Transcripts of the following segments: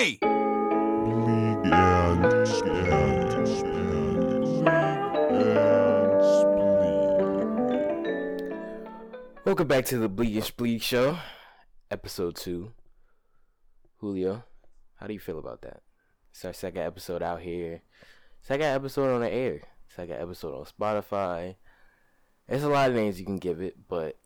Hey! Welcome back to the Bleak and Spleak Show, episode two. Julio, how do you feel about that? It's our second episode out here. Second episode on the air. Second episode on Spotify. There's a lot of names you can give it, but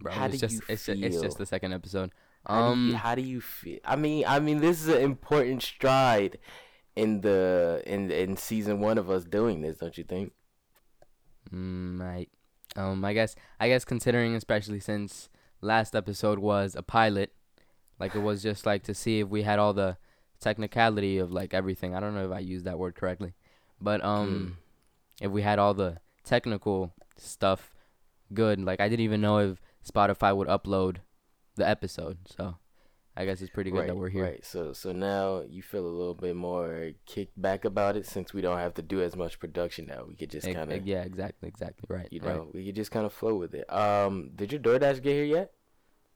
Bro, How it's do just you it's, ju- it's just the second episode. How, do you, Um, how do you feel? I mean, I mean, this is an important stride in the in in season one of us doing this, don't you think? mm, I, um, I guess I guess considering especially since last episode was a pilot, like it was just like to see if we had all the technicality of like everything. I don't know if I used that word correctly, but um, if we had all the technical stuff good, like I didn't even know if Spotify would upload the episode. So I guess it's pretty good that we're here. Right. So so now you feel a little bit more kicked back about it since we don't have to do as much production now. We could just kind of yeah, exactly, exactly, right. you right. know, we could just kind of flow with it. Um, did your DoorDash get here yet?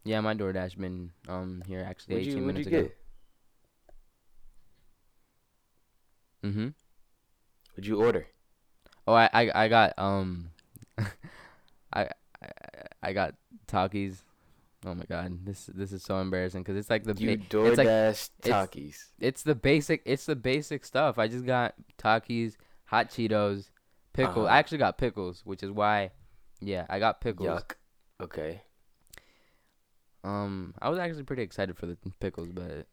Yeah, my DoorDash been um here actually What'd 18 you, minutes ago. Mhm. What'd you order? Oh, I I, I got um I, I I got Takis. Oh my god, this this is so embarrassing cuz it's like the You ba- DoorDash it's like Takis. it's the basic it's the basic stuff. I just got Takis, hot Cheetos, pickles. Uh-huh. I actually got pickles, which is why yeah, I got pickles. Yuck. Okay. Um I was actually pretty excited for the pickles, but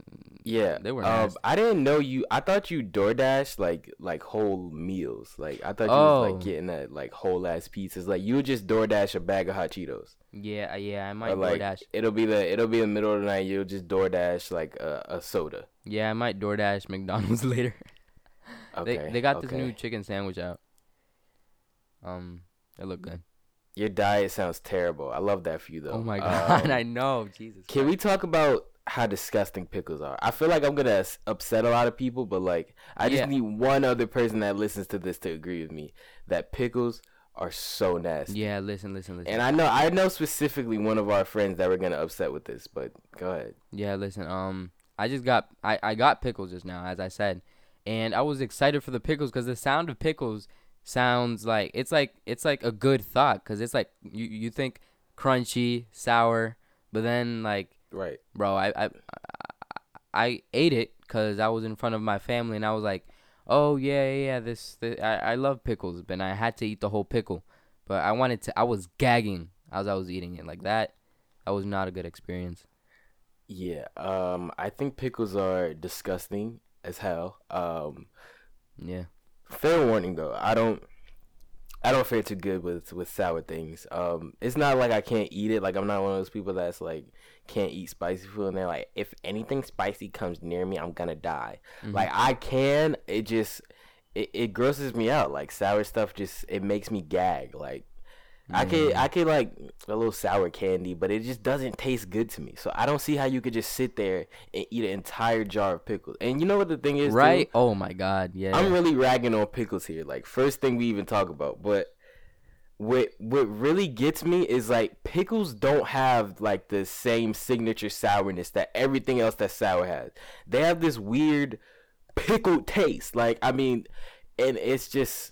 Yeah. They were Um. I didn't know you. I thought you DoorDash like like whole meals. Like I thought you was Oh. like getting that like whole ass pizzas. Like you would just DoorDash a bag of hot Cheetos. Yeah, uh, yeah, I might Or, like DoorDash. it'll be the it'll be the middle of the night. You'll just DoorDash like a, a soda. Yeah, I might DoorDash McDonald's later. Okay. They they got this new chicken sandwich out. Um, it looked good. Your diet sounds terrible. I love that for you though. Oh my god, Um, I know, Jesus. Can we talk about how disgusting pickles are? I feel like I'm gonna upset a lot of people, but like I just Yeah. need one other person that listens to this to agree with me that pickles are so nasty. Yeah, listen, listen, listen. And I know I know specifically one of our friends that we're gonna upset with this, but go ahead. yeah, listen. Um, I just got I I got pickles just now, as I said, and I was excited for the pickles because the sound of pickles sounds like it's like it's like a good thought because it's like you you think crunchy, sour, but then like Right. bro, I I I ate it because I was in front of my family and I was like, oh yeah yeah yeah this, this I I love pickles, but I had to eat the whole pickle, but I wanted to I was gagging as I was eating it like that. That was not a good experience. Yeah. Um I think pickles are disgusting as hell. Um Yeah. fair warning though, I don't I don't fare too good with with sour things. Um it's not like I can't eat it. Like I'm not one of those people that's like can't eat spicy food and they're like if anything spicy comes near me, I'm gonna die. Mhm. Like I can, it just it, it grosses me out. Like sour stuff just it makes me gag. Like I could Mm. I could like a little sour candy, but it just doesn't taste good to me. So I don't see how you could just sit there and eat an entire jar of pickles. And you know what the thing is, right? Oh my god, yeah. I'm really ragging on pickles here. Like first thing we even talk about, but what what really gets me is like pickles don't have like the same signature sourness that everything else that sour has. They have this weird pickled taste. Like I mean, and it's just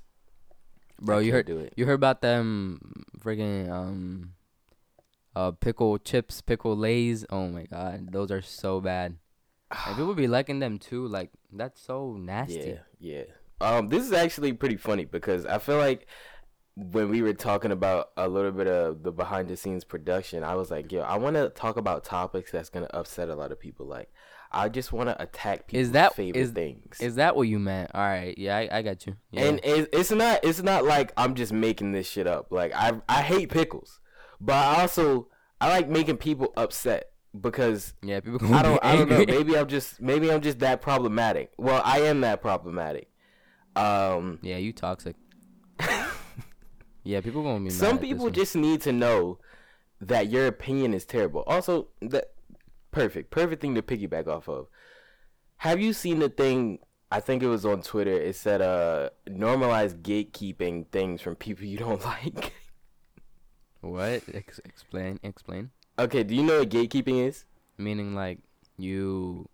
Bro, you heard do it. you heard about them friggin' um uh pickle chips, pickle Lay's. Oh my god, those are so bad. And people be liking them too. Like that's so nasty. Yeah, yeah. Um, this is actually pretty funny because I feel like when we were talking about a little bit of the behind the scenes production, I was like, yo, I want to talk about topics that's gonna upset a lot of people. Like, I just want to attack people's Is that favorite is things. is that what you meant? All right, yeah, I, I got you. Yeah. And it, it's not it's not like I'm just making this shit up. Like I I hate pickles, but I also I like making people upset because yeah, people I don't be I don't know. Maybe I'm just maybe I'm just that problematic. Well, I am that problematic. Um yeah, you toxic. yeah, people gonna be. some people just need to know that your opinion is terrible. Also, that perfect, perfect thing to piggyback off of. Have you seen the thing? I think it was on Twitter. It said, "Uh, normalize gatekeeping things from people you don't like." what? Ex- explain, explain. okay, do you know what gatekeeping is? Meaning like you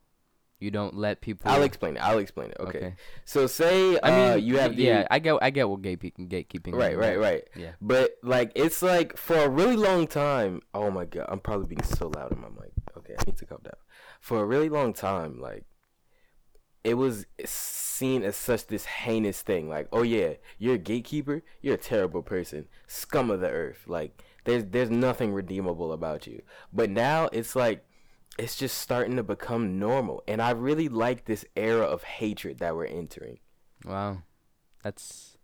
you don't let people. I'll explain it. I'll explain it. Okay. Okay. So say I mean, uh, you have the yeah. I get I get what gatekeeping gatekeeping. right, right, right. Yeah. But like it's like for a really long time. Oh my god, I'm probably being so loud in my mic. Okay, I need to calm down. For a really long time, like it was seen as such this heinous thing. Like, oh yeah, you're a gatekeeper. You're a terrible person, scum of the earth. Like there's there's nothing redeemable about you. But now it's like it's just starting to become normal, and I really like this era of hatred that we're entering. Wow. That's.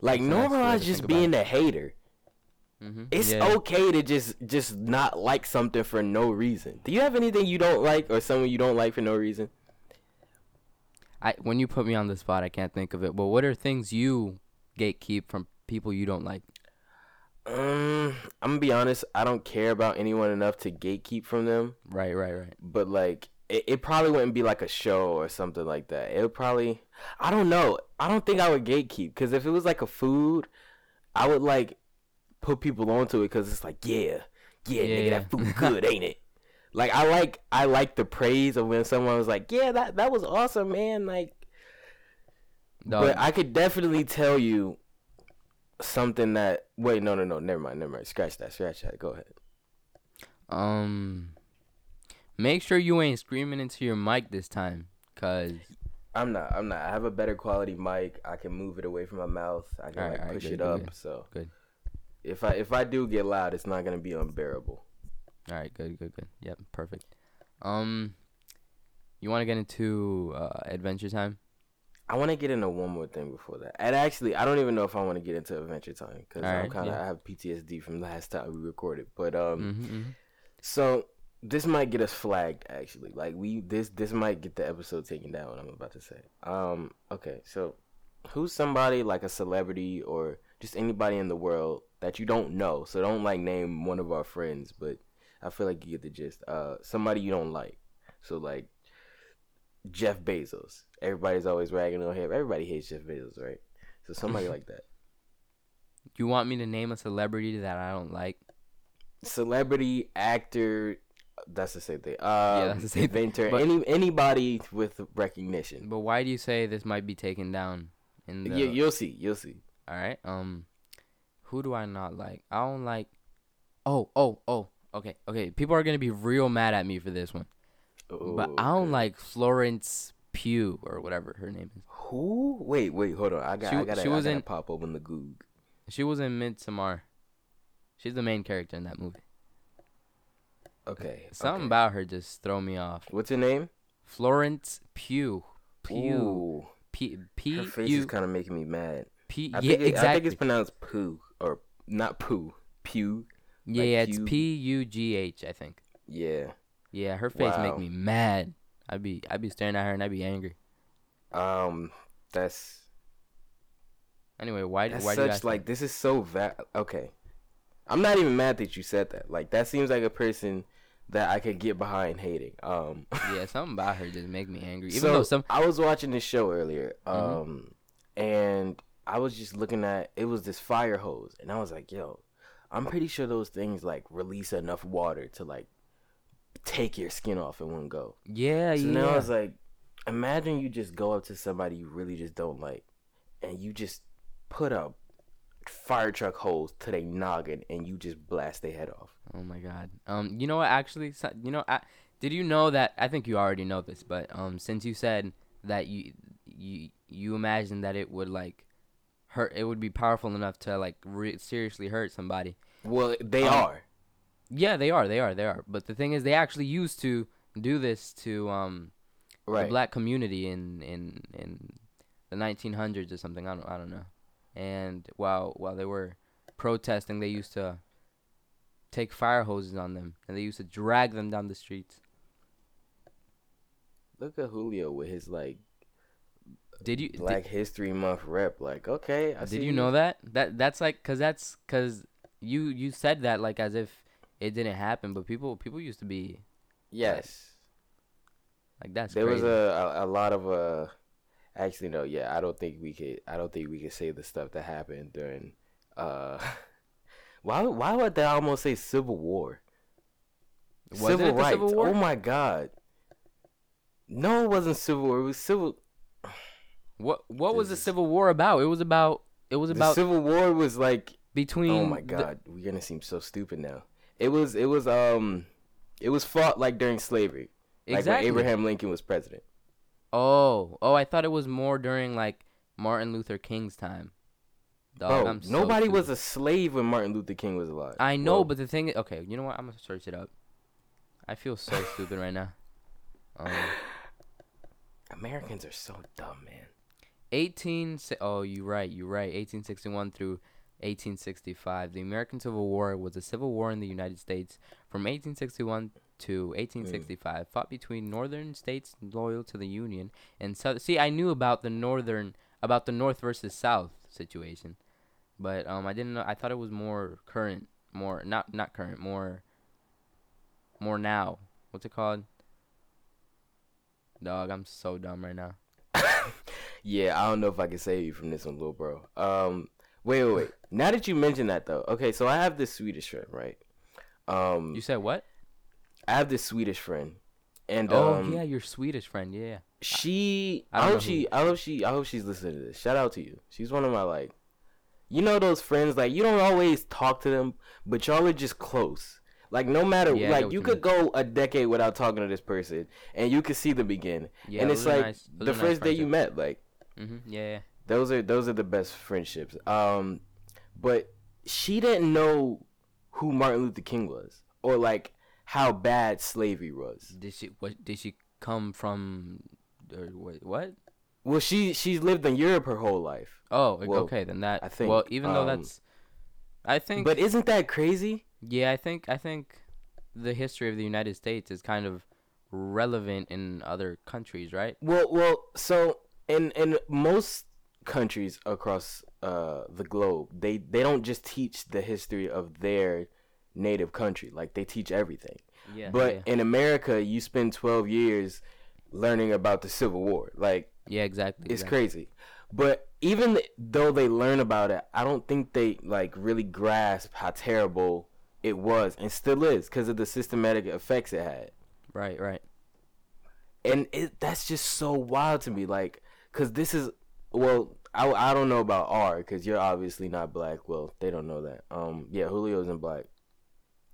Like That's a nice normalize just being a hater. Mm-hmm. It's yeah. okay to just just not like something for no reason. Do you have anything you don't like or someone you don't like for no reason? I when you put me on the spot, I can't think of it. But what are things you gatekeep from people you don't like? Um, I'm gonna be honest. I don't care about anyone enough to gatekeep from them. Right, right, right. But like, it, it probably wouldn't be like a show or something like that. It would probably, I don't know. I don't think I would gatekeep because if it was like a food, I would like put people onto it because it's like, yeah, yeah, nigga, Yeah. that food good, ain't it? Like I like I like the praise of when someone was like, yeah, that that was awesome, man. Like, Dog, but I could definitely tell you something that. Wait, no, no, no. Never mind. Never mind. Scratch that. Scratch that. Go ahead. um, make sure you ain't screaming into your mic this time, cause I'm not. I'm not. I have a better quality mic. I can move it away from my mouth. I can like push good, it up. good. So Good. if I if I do get loud, it's not gonna be unbearable. all right, good, good, good. Yep, perfect. Um, you want to get into uh, Adventure Time? I want to get into one more thing before that. And actually, I don't even know if I want to get into Adventure Time because I'm kind of yeah. I have PTSD from last time we recorded. But um, Mm-hmm, so this might get us flagged. Actually, like we this this might get the episode taken down. What I'm about to say. Um, okay, so who's somebody like a celebrity or just anybody in the world that you don't know? So don't like name one of our friends, but I feel like you get the gist. Uh, somebody you don't like. So like Jeff Bezos. Everybody's always ragging on him. Everybody hates Jeff Bezos, right? So somebody like that. You want me to name a celebrity that I don't like? Celebrity, actor, that's the same thing. Um, that's the same thing, inventor, but- any anybody with recognition. But why do you say this might be taken down? In the, You, you'll see. You'll see. all right. Um, who do I not like? I don't like. Oh, oh, oh. Okay, okay. People are gonna be real mad at me for this one, but I don't Okay. like Florence Pugh or whatever her name is. Who? Wait, wait, hold on. I got. She- I gotta. she was I gotta in- pop open the Goog. She was in Midsommar. She's the main character in that movie. Okay. Something okay. about her just throw me off. What's her name? Florence Pugh. Pugh. Ooh, P P her face U is kind of making me mad. P. I Yeah, think it, exactly. I think it's pronounced poo or not poo. Pew. yeah, like yeah, it's P U G H. I think. Yeah. Yeah, her face make me mad. I'd be I'd be staring at her and I'd be angry. Um. That's Anyway, why That's why such like this is so va- okay. I'm not even mad that you said that. Like that seems like a person that I could get behind hating. Um? Yeah, something about her just make me angry. Even so though some I was watching this show earlier, Mhm. um and I was just looking at it was this fire hose and I was like, yo, I'm pretty sure those things like release enough water to like take your skin off in one go. yeah So yeah now it's like, imagine you just go up to somebody you really just don't like, and you just put a fire truck hose to their noggin, and you just blast their head off. oh my god. Um, you know what? Actually, you know, I, did you know that? I think you already know this, but um, since you said that you you you imagine that it would like hurt, it would be powerful enough to like re- seriously hurt somebody. Well, they Um, are. Yeah, they are. They are. They are. But the thing is, they actually used to do this to um Right. the black community in in in the 1900s or something. I don't I don't know. And while while they were protesting, they used to take fire hoses on them and they used to drag them down the streets. Look at Julio with his like Did you Black History Month rep. Like, okay, I did, see did you know that? That that's like cuz that's cuz you you said that like as if it didn't happen, but people people used to be Yes, like that's there was a, a a lot of uh. Actually, no. Yeah, I don't think we could. I don't think we could say the stuff that happened during. Uh, why? would- Why would they almost say Civil War? Was civil it the rights. Civil War? Oh my God. No, it wasn't civil war. It was civil. What what was the Civil War about? It was about it was The about civil war was like. between Oh my the- god, we're gonna seem so stupid now. It was. It was. Um. It was fought like during slavery. Like when Abraham Lincoln was president. Oh, oh, I thought it was more during like Martin Luther King's time. Dog, Bro, I'm so nobody was a slave when Martin Luther King was alive. I know, but the thing is, okay, you know what? I'm gonna search it up. I feel so stupid right now. Um, Americans are so dumb, man. 18 oh you right you right 1861 through 1865 the american civil war was a civil war in the united states from 1861 to 1865 fought between northern states loyal to the union and south see i knew about the northern about the north versus south situation but um i didn't know i thought it was more current more not not current more more now. What's it called? Dog i'm so dumb right now. Yeah, I don't know if I can save you from this one, little bro. Um, wait, wait, wait. now that you mention that though, okay, so I have this Swedish friend, right? Um, you said what I have this Swedish friend, and Oh um, yeah, your Swedish friend. Yeah. she. I I, hope she. I hope she. I hope she's listening to this. Shout out to you. She's one of my like, you know, those friends like you don't always talk to them, but y'all are just close. Like no matter, Yeah, like you could go a decade without talking to this person, and you could see them again. Yeah. and it's like nice- the are nice first day you met, like Mm-hmm. Yeah. yeah. Those are those are the best friendships. Um, but she didn't know who Martin Luther King was, or like how bad slavery was. Did she? What? Did she come from? Or wait, what? Well, she she's lived in Europe her whole life. Oh, Well, okay. Then that. I think, Well, even though um, that's, I think. But isn't that crazy? yeah, I think. I think, the history of the United States is kind of relevant in other countries, right? Well, well, so in in most countries across uh the globe, they they don't just teach the history of their native country. Like they teach everything. Yeah. But yeah. in America, you spend 12 years learning about the Civil War. Like yeah, exactly. it's exactly. crazy. But even though they learn about it, I don't think they like really grasp how terrible it was and still is because of the systematic effects it had. Right. Right. And it that's just so wild to me like cuz this is well I, I don't know about R cuz you're obviously not black. Well, they don't know that. Um yeah, Julio isn't black.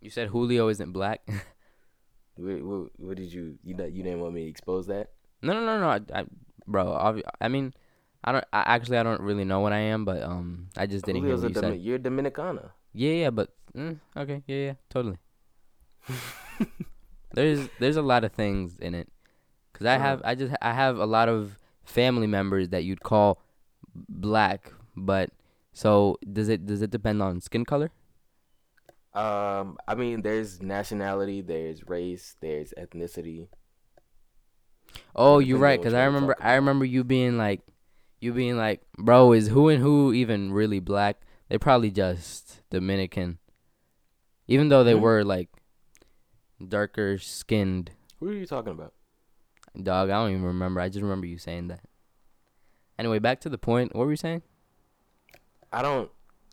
You said Julio isn't black. What, what, what did you you not- you didn't want me to expose that? No, no, no, no. I, I bro, obvi- I mean, I don't. I, actually, I don't really know what I am, but um, I just didn't hear Julio's what a you Domin- said. you're Dominicana. Yeah, yeah, but mm, okay, yeah, yeah, totally. there's there's a lot of things in it, cause I have I just I have a lot of family members that you'd call black, but so does it does it depend on skin color? Um, I mean, there's nationality, there's race, there's ethnicity. Oh, you're right, cause I remember I remember you being like, you being like, bro, is who and who even really black? They probably just Dominican, even though they Hmm? were like darker skinned. Who are you talking about? Dog, I don't even remember. I just remember you saying that. Anyway, back to the point. What were you saying? I don't,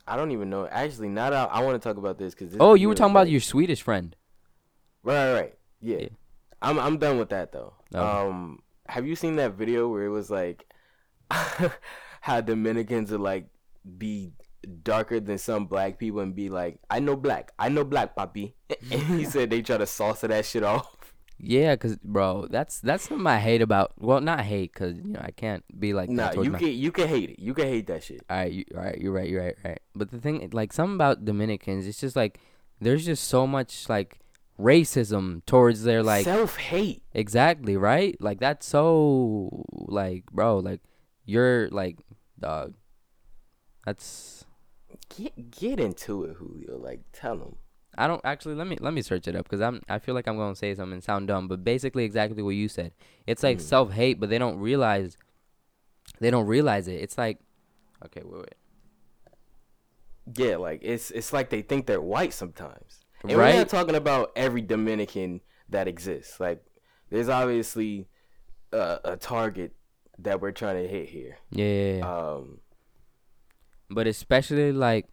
I don't even know. Actually, not. that I, want to talk about this because Oh, you were talking about your Swedish friend. right, right, right. Yeah. Yeah. I'm I'm done with that though. Okay. Um, have you seen that video where it was like how Dominicans are like be darker than some black people and be like, I know black, I know black, papi. and he said they try to sauce that shit off. Yeah, cause bro, that's that's something I hate about. Well, not hate, cause you know I can't be like Nah, you my. can you can hate it. You can hate that shit. All right, you, all right, you're right, you're right, right. But the thing, like, something about Dominicans, it's just like there's just so much like racism towards their like self hate. exactly right. Like that's so like, bro, like you're like dog. That's Get get into it, Julio. Like tell him. I don't actually let me let me search it up because I'm I feel like I'm gonna say something and sound dumb, but basically exactly what you said. It's like Mhm. self hate, but they don't realize they don't realize it. It's like okay, wait, wait. Yeah, like it's it's like they think they're white sometimes. And we're Right? not talking about every Dominican that exists. Like there's obviously a, a target that we're trying to hit here. Yeah. Um, but especially like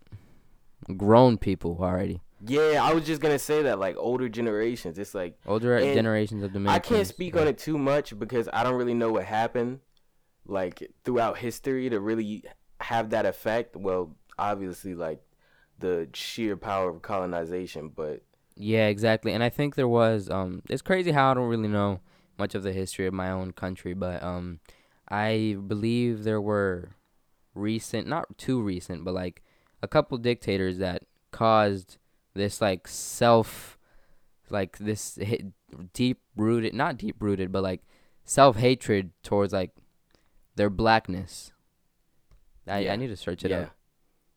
grown people already. Yeah, I was just gonna say that like older generations. It's like Older generations of Dominicans. I can't speak on it too much because I don't really know what happened like throughout history to really have that effect. Well, obviously like the sheer power of colonization, but Yeah, exactly. And I think there was um it's crazy how I don't really know much of the history of my own country, but um I believe there were recent not too recent, but like a couple dictators that caused this like self like this deep rooted not deep rooted but like self hatred towards like their blackness. I, Yeah. I need to search it yeah. up.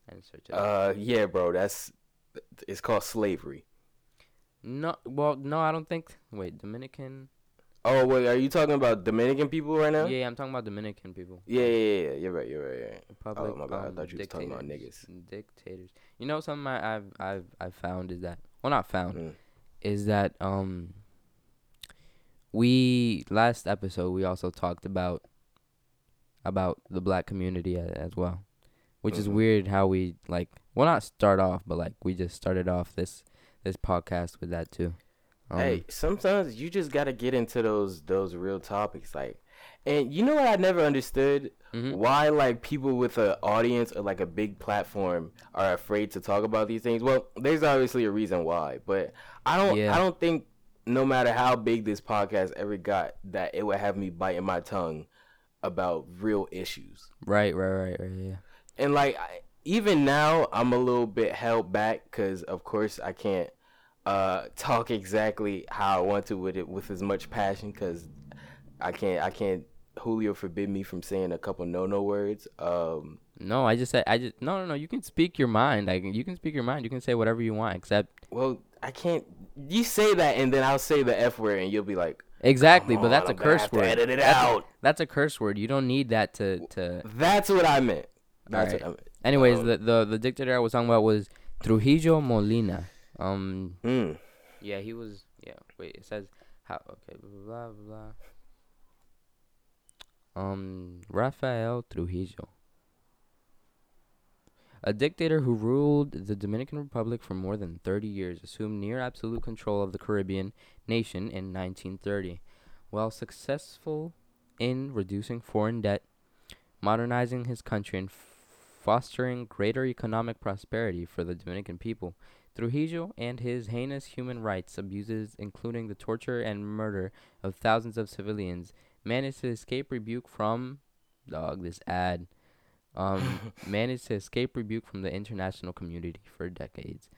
I need to search it up. Uh yeah, bro, that's it's called slavery. No, well, no, I don't think. Wait, Dominican. Oh wait, are you talking about Dominican people right now? Yeah, I'm talking about Dominican people. Yeah, yeah, yeah. You're right. You're right. You're right. Republic. Oh, my. I um, thought you was talking about dictators. Dictators. You know something I, I've I've I've found is that well not found Mm. is that um we last episode we also talked about about the black community as well, which is Mhm. weird how we like well not start off but like we just started off this this podcast with that too. Um, hey, sometimes you just gotta get into those those real topics, like, and you know what I never understood mhm. why like people with an audience or like a big platform are afraid to talk about these things. Well, there's obviously a reason why, but I don't Yeah. I don't think no matter how big this podcast ever got that it would have me biting my tongue about real issues. Right, right, right, right. Yeah. and like I, even now i'm a little bit held back because of course i can't uh talk exactly how i want to with it with as much passion because i can't i can't julio forbid me from saying a couple no no words um No, I just said I just no no no. You can speak your mind. Like you can speak your mind. You can say whatever you want. Except well i can't you say that and then i'll say the f word and you'll be like exactly, "Come but that's on, a I'm gonna curse have to word. edit it that's, out that's a curse word. You don't need that to to. that's what i meant that's Alright. what i meant Anyways, Um, the, the the dictator I was talking about was Trujillo Molina. Um, mm. yeah, he was. Yeah, wait. It says how. Okay, blah blah blah. Um, Rafael Trujillo. A dictator who ruled the Dominican Republic for more than 30 years assumed near absolute control of the Caribbean nation in 1930. While successful in reducing foreign debt, modernizing his country, and fostering greater economic prosperity for the Dominican people, Trujillo and his heinous human rights abuses, including the torture and murder of thousands of civilians, managed to escape rebuke from dog this ad um managed to escape rebuke from the international community for decades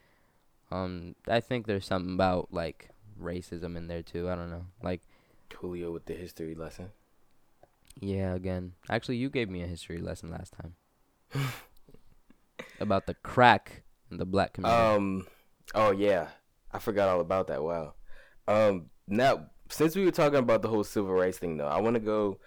um i think there's something about like racism in there too i don't know like julio with the history lesson yeah again actually you gave me a history lesson last time about the crack in the black community Um. Oh yeah, I forgot all about that. Wow. Um. Now, since we were talking about the whole civil rights thing, though, I want to go.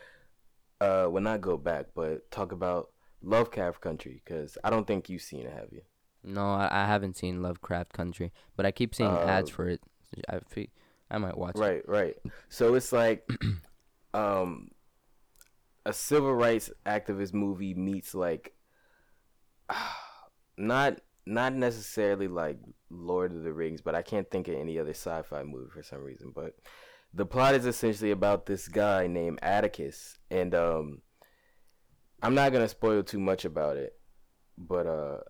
Uh, well, not go back, but talk about Lovecraft Country because I don't think you've seen it, have you? no I, I haven't seen lovecraft country but i keep seeing ads Uh, for it i i might watch it Right. Right. So it's like, um, a civil rights activist movie meets like, not not necessarily like Lord of the Rings, but I can't think of any other sci-fi movie for some reason. But the plot is essentially about this guy named Atticus, and um, I'm not gonna spoil too much about it, but uh,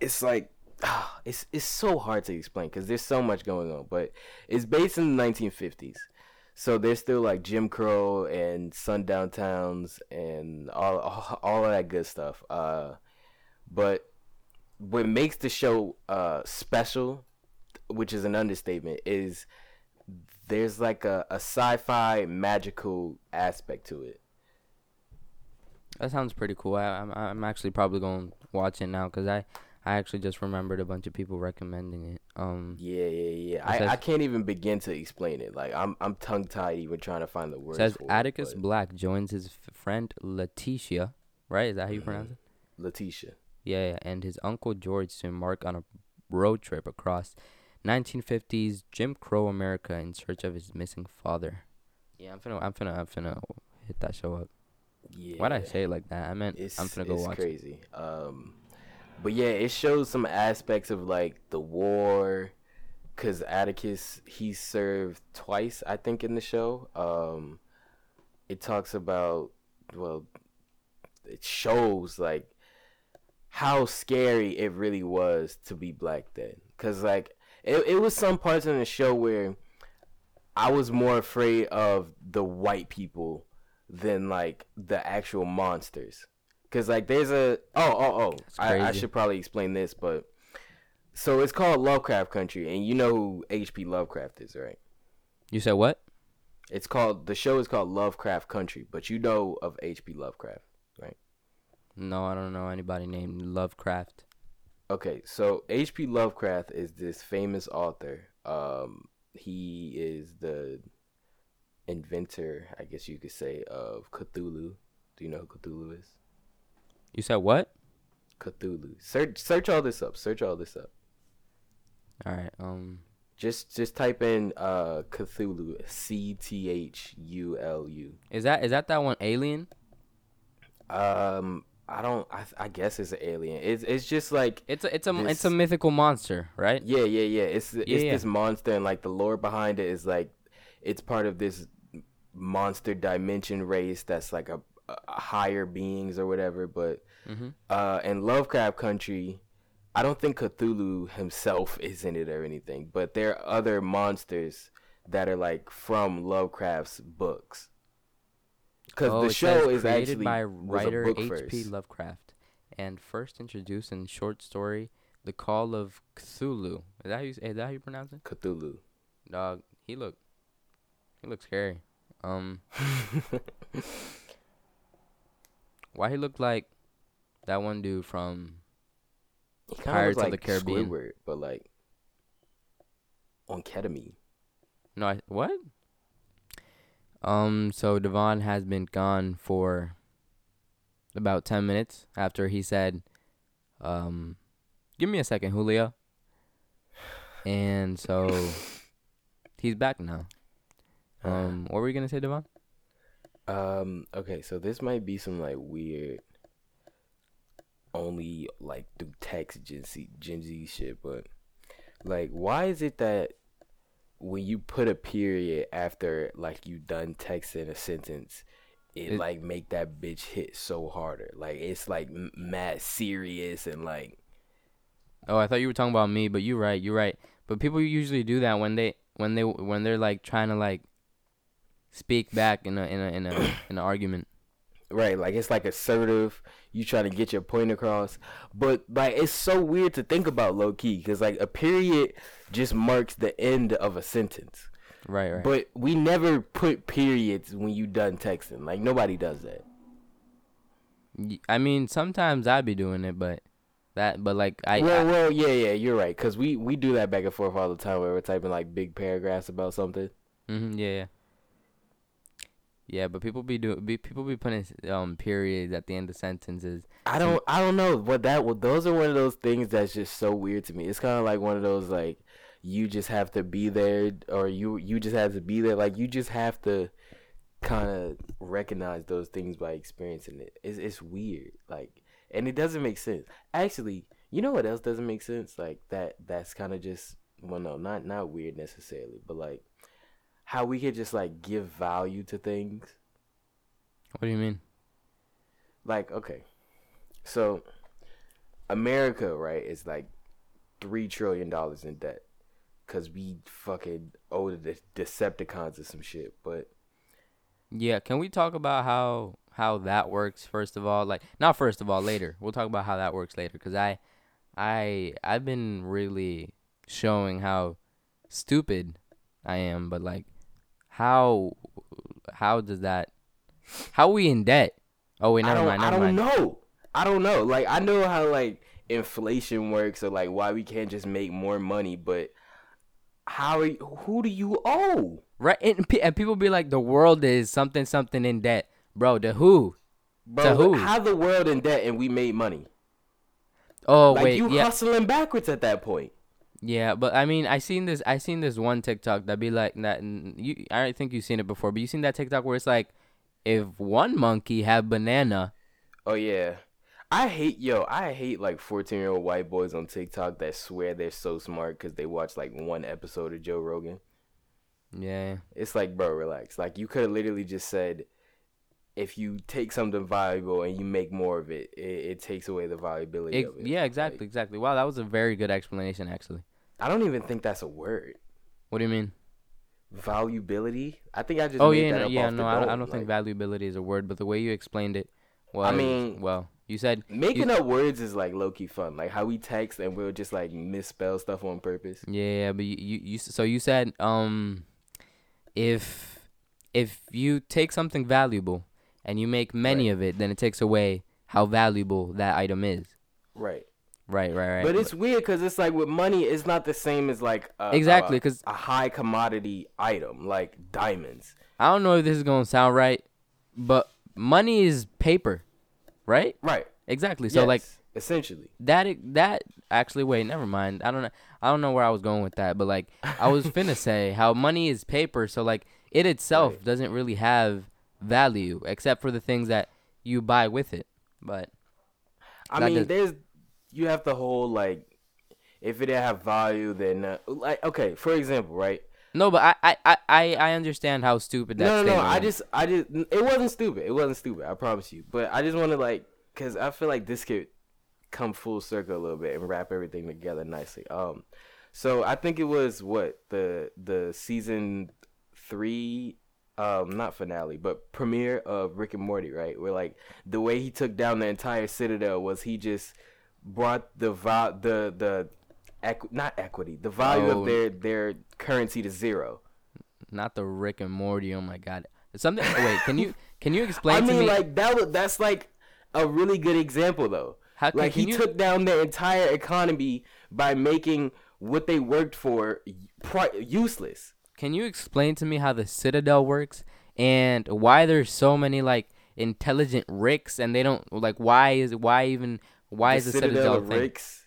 it's like it's it's so hard to explain because there's so much going on. But it's based in the 1950s, so there's still like Jim Crow and sundown towns and all all, all of that good stuff. Uh, but what makes the show uh special, which is an understatement, is there's like a, a sci-fi magical aspect to it. That sounds pretty cool. I, I'm I'm actually probably going to watch it now because I I actually just remembered a bunch of people recommending it. Um, Yeah, yeah, yeah. I, says- I can't even begin to explain it. Like I'm I'm tongue tied even trying to find the words. says Atticus it, Black joins his f- friend Letitia. Right? Is that how you pronounce it? Letitia. Yeah, yeah, and his uncle George to embark on a road trip across 1950s Jim Crow America in search of his missing father. Yeah, I'm finna, I'm finna, I'm finna hit that show up. Yeah. Why'd I say it like that? I meant It's I'm finna go it's watch. it. crazy. Um, but yeah, it shows some aspects of like the war, cause Atticus he served twice, I think, in the show. Um, it talks about well, it shows like how scary it really was to be black then, cause like it it was some parts in the show where I was more afraid of the white people than like the actual monsters. Cause like there's a oh oh oh I, I should probably explain this, but so it's called Lovecraft Country, and you know who H.P. Lovecraft is, right? You said what? It's called the show is called Lovecraft Country, but you know of H.P. Lovecraft, right? No, I don't know anybody named Lovecraft. Okay, so H.P. Lovecraft is this famous author. Um, he is the inventor, I guess you could say, of Cthulhu. Do you know who Cthulhu is? You said what? Cthulhu. Search search all this up. Search all this up. All right. Um. Just just type in uh Cthulhu. C T H U L U. Is that is that that one Alien? Um, I don't. I I guess it's an alien. It's it's just like It's a it's a it's a mythical monster, right? Yeah, yeah, yeah. It's it's yeah. this monster, and like the lore behind it is like it's part of this monster dimension race that's like a, a higher beings or whatever. But Mm-hmm. uh, in Lovecraft Country, I don't think Cthulhu himself is in it or anything. But there are other monsters that are like from Lovecraft's books. Because oh, the show is created actually by writer H.P. Lovecraft and first introduced in short story "The Call of Cthulhu." Is that how you is that how you pronounce it? Cthulhu. Dog, he look he looks scary. Um, why he look like that one dude from? He Pirates looks of the Caribbean. Squidward, but like on ketamine. No, I, what? Um, so Davon has been gone for about ten minutes after he said, um, give me a second, Julio. And so he's back now. Um, what were you gonna say, Davon? Um. Okay, so this might be some like weird, only like through text Gen Z, Gen Z shit, but like, why is it that when you put a period after like you done texting a sentence, it, It- like make that bitch hit so harder? Like it's like m- mad serious and like Oh, I thought you were talking about me, but you're right. You're right. But people usually do that when they when they when they're like trying to like speak back in a in a in a in an argument. Right, like it's like assertive. You trying to get your point across, but like it's so weird to think about low key because like a period just marks the end of a sentence. Right, right. But we never put periods when you done texting. Like nobody does that. i mean, sometimes I'd be doing it, but that, but like I, well, I well, yeah, yeah, you're right. Cause we we do that back and forth all the time where we're typing like big paragraphs about something. mhm, yeah, yeah, yeah. But people be doing, be, people be putting um periods at the end of sentences. I don't I don't know, but that well, those are one of those things that's just so weird to me. It's kind of like one of those like you just have to be there or you you just have to be there like you just have to kind of recognize those things by experiencing it. It's it's weird. Like and it doesn't make sense. Actually, you know what else doesn't make sense? Like that that's kind of just well no, not not weird necessarily, but like how we could just like give value to things What do you mean? like okay so america right is like three trillion dollars in debt because we fucking owe the decepticons or some shit but Yeah, can we talk about how how that works first of all? Like, not first of all, later. We'll talk about how that works later, cause I, I, I've been really showing how stupid I am, but like, how, how does that, how we in debt? Oh wait, i never don't mind, i don't mind. know i don't know like i know how like inflation works or like why we can't just make more money but how are you, who do you owe Right, and, and people be like, the world is something something in debt, bro. The who? bro To who? how the world in debt and we made money Oh like wait, you yeah. hustling backwards at that point Yeah, but I mean, I seen this. I seen this one TikTok that be like that. You, I don't think you've seen it before, but you seen that TikTok where it's like, if one monkey have banana, Oh yeah, I hate yo. I hate like fourteen year old white boys on TikTok that swear they're so smart because they watch like one episode of Joe Rogan. Yeah. It's like, bro, relax. Like you could have literally just said, if you take something valuable and you make more of it, it, it takes away the valuability Ex- of it. yeah, exactly, Like, exactly. Wow, that was a very good explanation, actually. I don't even think that's a word. What do you mean? Valuability. I think I just. Oh yeah, no, yeah, no, I don't, I don't think like, valuability is a word, but the way you explained it was, I mean- well, you said Making up words is like low key fun. Like how we text and we'll just like misspell stuff on purpose. Yeah, yeah, but you, you, you so you said um if if you take something valuable and you make many Right. of it, then it takes away how valuable that item is. Right. Right, right, right. But it's weird because it's like with money, it's not the same as like a, Exactly, 'cause- a high commodity item like diamonds. I don't know if this is gonna sound right, but money is paper, right? Right. Exactly. So like essentially. that that actually wait, never mind. I don't know. I don't know where I was going with that, but like I was finna say how money is paper, so like it itself Right. doesn't really have value except for the things that you buy with it. But I mean, does- there's you have the whole like if it didn't have value, then uh, like okay, for example, right? no, but I I I I understand how stupid that no, no, no. I just, I just, it wasn't stupid. It wasn't stupid. I promise you. But I just want to like, cause I feel like this could come full circle a little bit and wrap everything together nicely. Um, so I think it was what the the season three, um, not finale, but premiere of Rick and Morty, right? Where like the way he took down the entire Citadel was he just brought the va- the the equ- not equity, the value Oh. of their their currency to zero. not the Rick and Morty. Oh my god. Something. wait, can you can you explain I to mean, me? like that was that's like a really good example though. How like can he you- took down their entire economy by making what they worked for useless. Can you explain to me how the Citadel works and why there's so many like intelligent Ricks and they don't like why is why even why is the Citadel, a of? Ricks.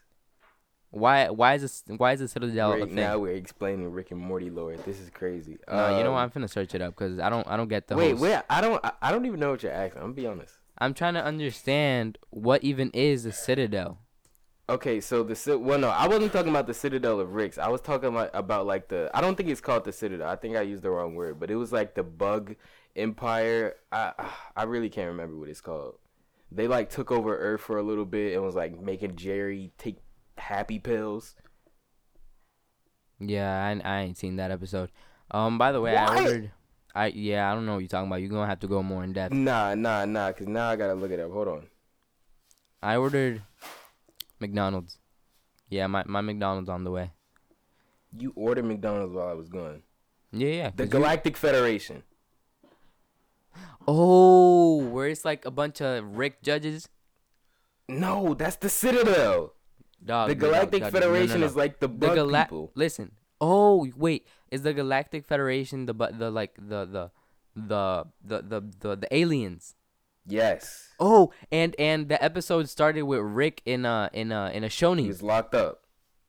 Why why is this why is the Citadel a Right thing? now we're explaining Rick and Morty lore. This is crazy. no, you know what? Um, I'm finna search it up because I don't I don't get the wait, whole. wait. I don't. I, I don't even know what you're asking. I'm gonna be honest. I'm trying to understand what even is the Citadel. Okay, so the well, no, I wasn't talking about the Citadel of Ricks. I was talking about, about like the. I don't think it's called the Citadel. I think I used the wrong word, but it was like the Bug Empire. I I really can't remember what it's called. They like took over Earth for a little bit and was like making Jerry take happy pills. Yeah, I, I ain't seen that episode. Um, by the way, I ordered. I yeah, I don't know what you're talking about. You're gonna have to go more in depth. Nah, nah, nah. Cause now I gotta look it up. Hold on. I ordered McDonald's. Yeah, my my McDonald's on the way. You ordered McDonald's while I was gone. Yeah, yeah. The 'cause you- Galactic Federation. Oh, where it's like a bunch of Rick judges. No, that's the Citadel. Dog, The Galactic dog, dog. No, no, Federation no. is like the the bug Gala- people. Listen. Oh, wait. Is the Galactic Federation the but the like the the the the the the, the aliens? Yes. Oh, and and the episode started with Rick in a in a in a Shoney's. was locked up.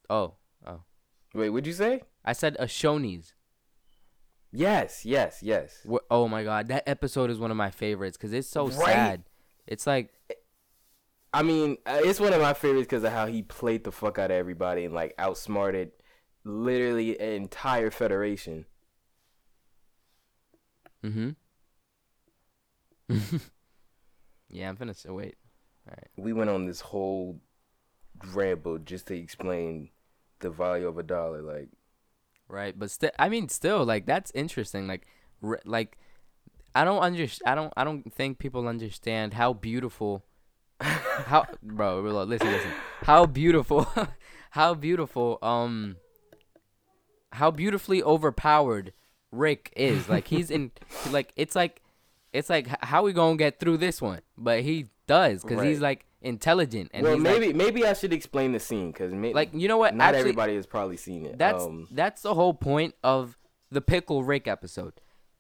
Oh, oh. Wait, what'd you say? I said a Shoney's. Yes, yes, yes. Wh- Oh my god, that episode is one of my favorites because it's so Right? sad. It's like I mean, uh, it's one of my favorites because of how he played the fuck out of everybody and like outsmarted literally an entire federation. Mm-hmm. yeah, I'm finna s- wait. We went on this whole ramble just to explain the value of a dollar. Like, Right, but still, I mean, still, like that's interesting. Like, r- like I don't under, I don't, I don't think people understand how beautiful, how, bro, bro, listen, listen, how beautiful, how beautiful, um, how beautifully overpowered Rick is. Like he's in, like it's like, it's like how we gonna get through this one? But he does because he's like intelligent and well, maybe like, maybe I should explain the scene because like you know what? not Actually, everybody has probably seen it. That's um, that's the whole point of the Pickle Rick episode.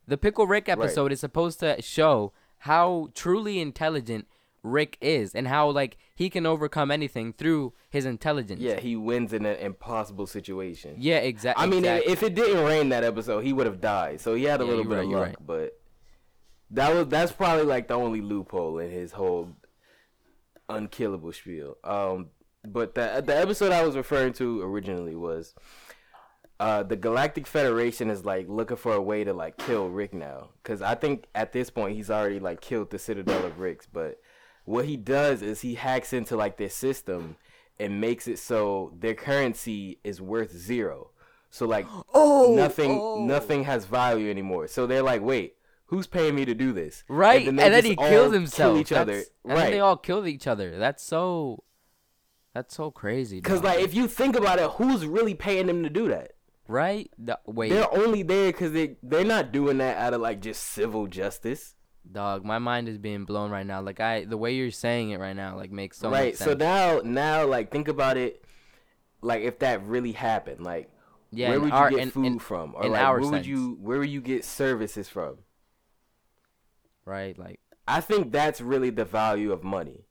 The Pickle Rick episode is supposed to show how truly intelligent Rick is and how like he can overcome anything through his intelligence. yeah, he wins in an impossible situation. Yeah, exactly. I mean, exactly. if it didn't rain that episode, he would have died. So he had a Yeah, little bit right, of luck, right. but that was that's probably like the only loophole in his whole unkillable spiel. Um, but the the episode I was referring to originally was uh the Galactic Federation is like looking for a way to like kill Rick now because I think at this point he's already like killed the Citadel of Ricks. But what he does is he hacks into like their system and makes it so their currency is worth zero. So like Oh, nothing nothing has value anymore. So they're like, wait, who's paying me to do this? Right, and then, they he just kills himself. Kill each other. And then Right. they all killed each other. That's so. That's so crazy. Because like if you think about it, who's really paying them to do that? right? The, wait, They're only there because they they're not doing that out of like just civil justice, dog. My mind is being blown right now. Like I, the way you're saying it right now, like makes so right? So now now like think about it, like if that really happened, like yeah, where would our, you get in, food in- from, or like where would you where would you get services from? Right? Like I think that's really the value of money.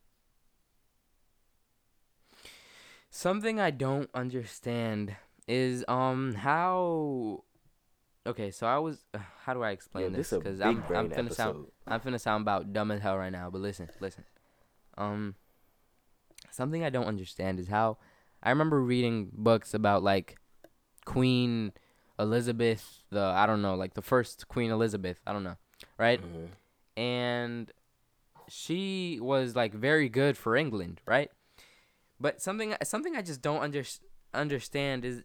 something I don't understand is um how. Okay, so I was. how do I explain Yo, this? Because I'm I'm finna sound. I'm finna sound about dumb as hell right now. But listen, listen. Um, something I don't understand is how I remember reading books about like Queen Elizabeth, the I don't know, like the first Queen Elizabeth, I don't know, right? Mhm. And she was like very good for England, right? But something something I just don't under, understand is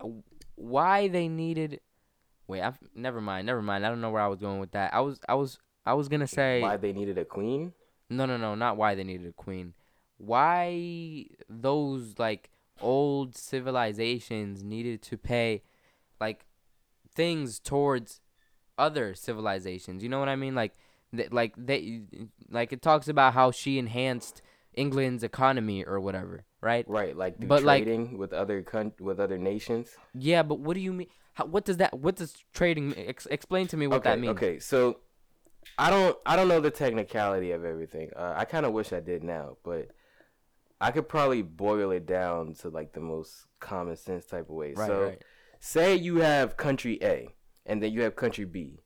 uh, why they needed. Wait, I've never mind, never mind. I don't know where I was going with that. I was I was I was gonna say Why they needed a queen? no, no, no, not why they needed a queen. Why those like old civilizations needed to pay like things towards other civilizations. You know what I mean? Like th- like they like it talks about how she enhanced England's economy or whatever, right? Right, like But, like- trading with other con- with other nations. Yeah, but what do you mean? How, what does that? What does trading? Ex- explain to me what okay, that means. Okay, so I don't I don't know the technicality of everything. Uh, I kind of wish I did now, but I could probably boil it down to like the most common sense type of way. Right, so right. say you have country A and then you have country B.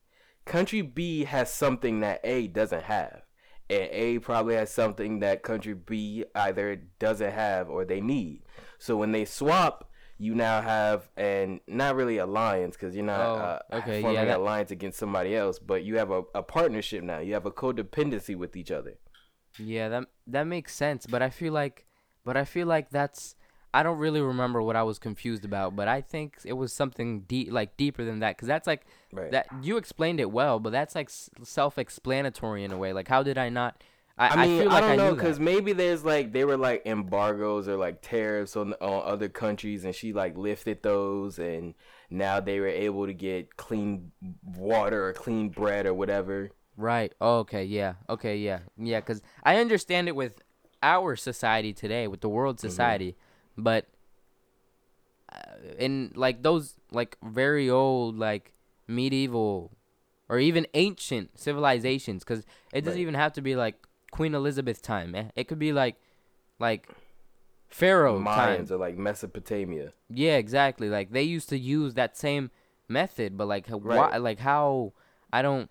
Country B has something that A doesn't have. And A probably has something that country B either doesn't have or they need. So when they swap, you now have and not really alliance because you're not Oh, uh, okay, forming yeah, an that- alliance against somebody else, but you have a, a partnership now. You have a codependency with each other. Yeah, that that makes sense, but I feel like but I feel like that's I don't really remember what I was confused about, but I think it was something deep like deeper than that cuz that's like Right. that you explained it well, but that's like s- self-explanatory in a way. Like how did I not I, I mean, I, feel like don't I know because maybe there's like they were like embargoes or like tariffs on on other countries, and she like lifted those, and now they were able to get clean water or clean bread or whatever. Right. Oh, okay, yeah. Okay, yeah. Yeah, cuz I understand it with our society today, with the world Mm-hmm. But uh, in like those like very old like medieval or even ancient civilizations cuz it doesn't Right. even have to be like Queen Elizabeth time. Eh? It could be like like Pharaoh. Mayans or like Mesopotamia. Yeah, exactly. Like they used to use that same method, but like h- why like how I don't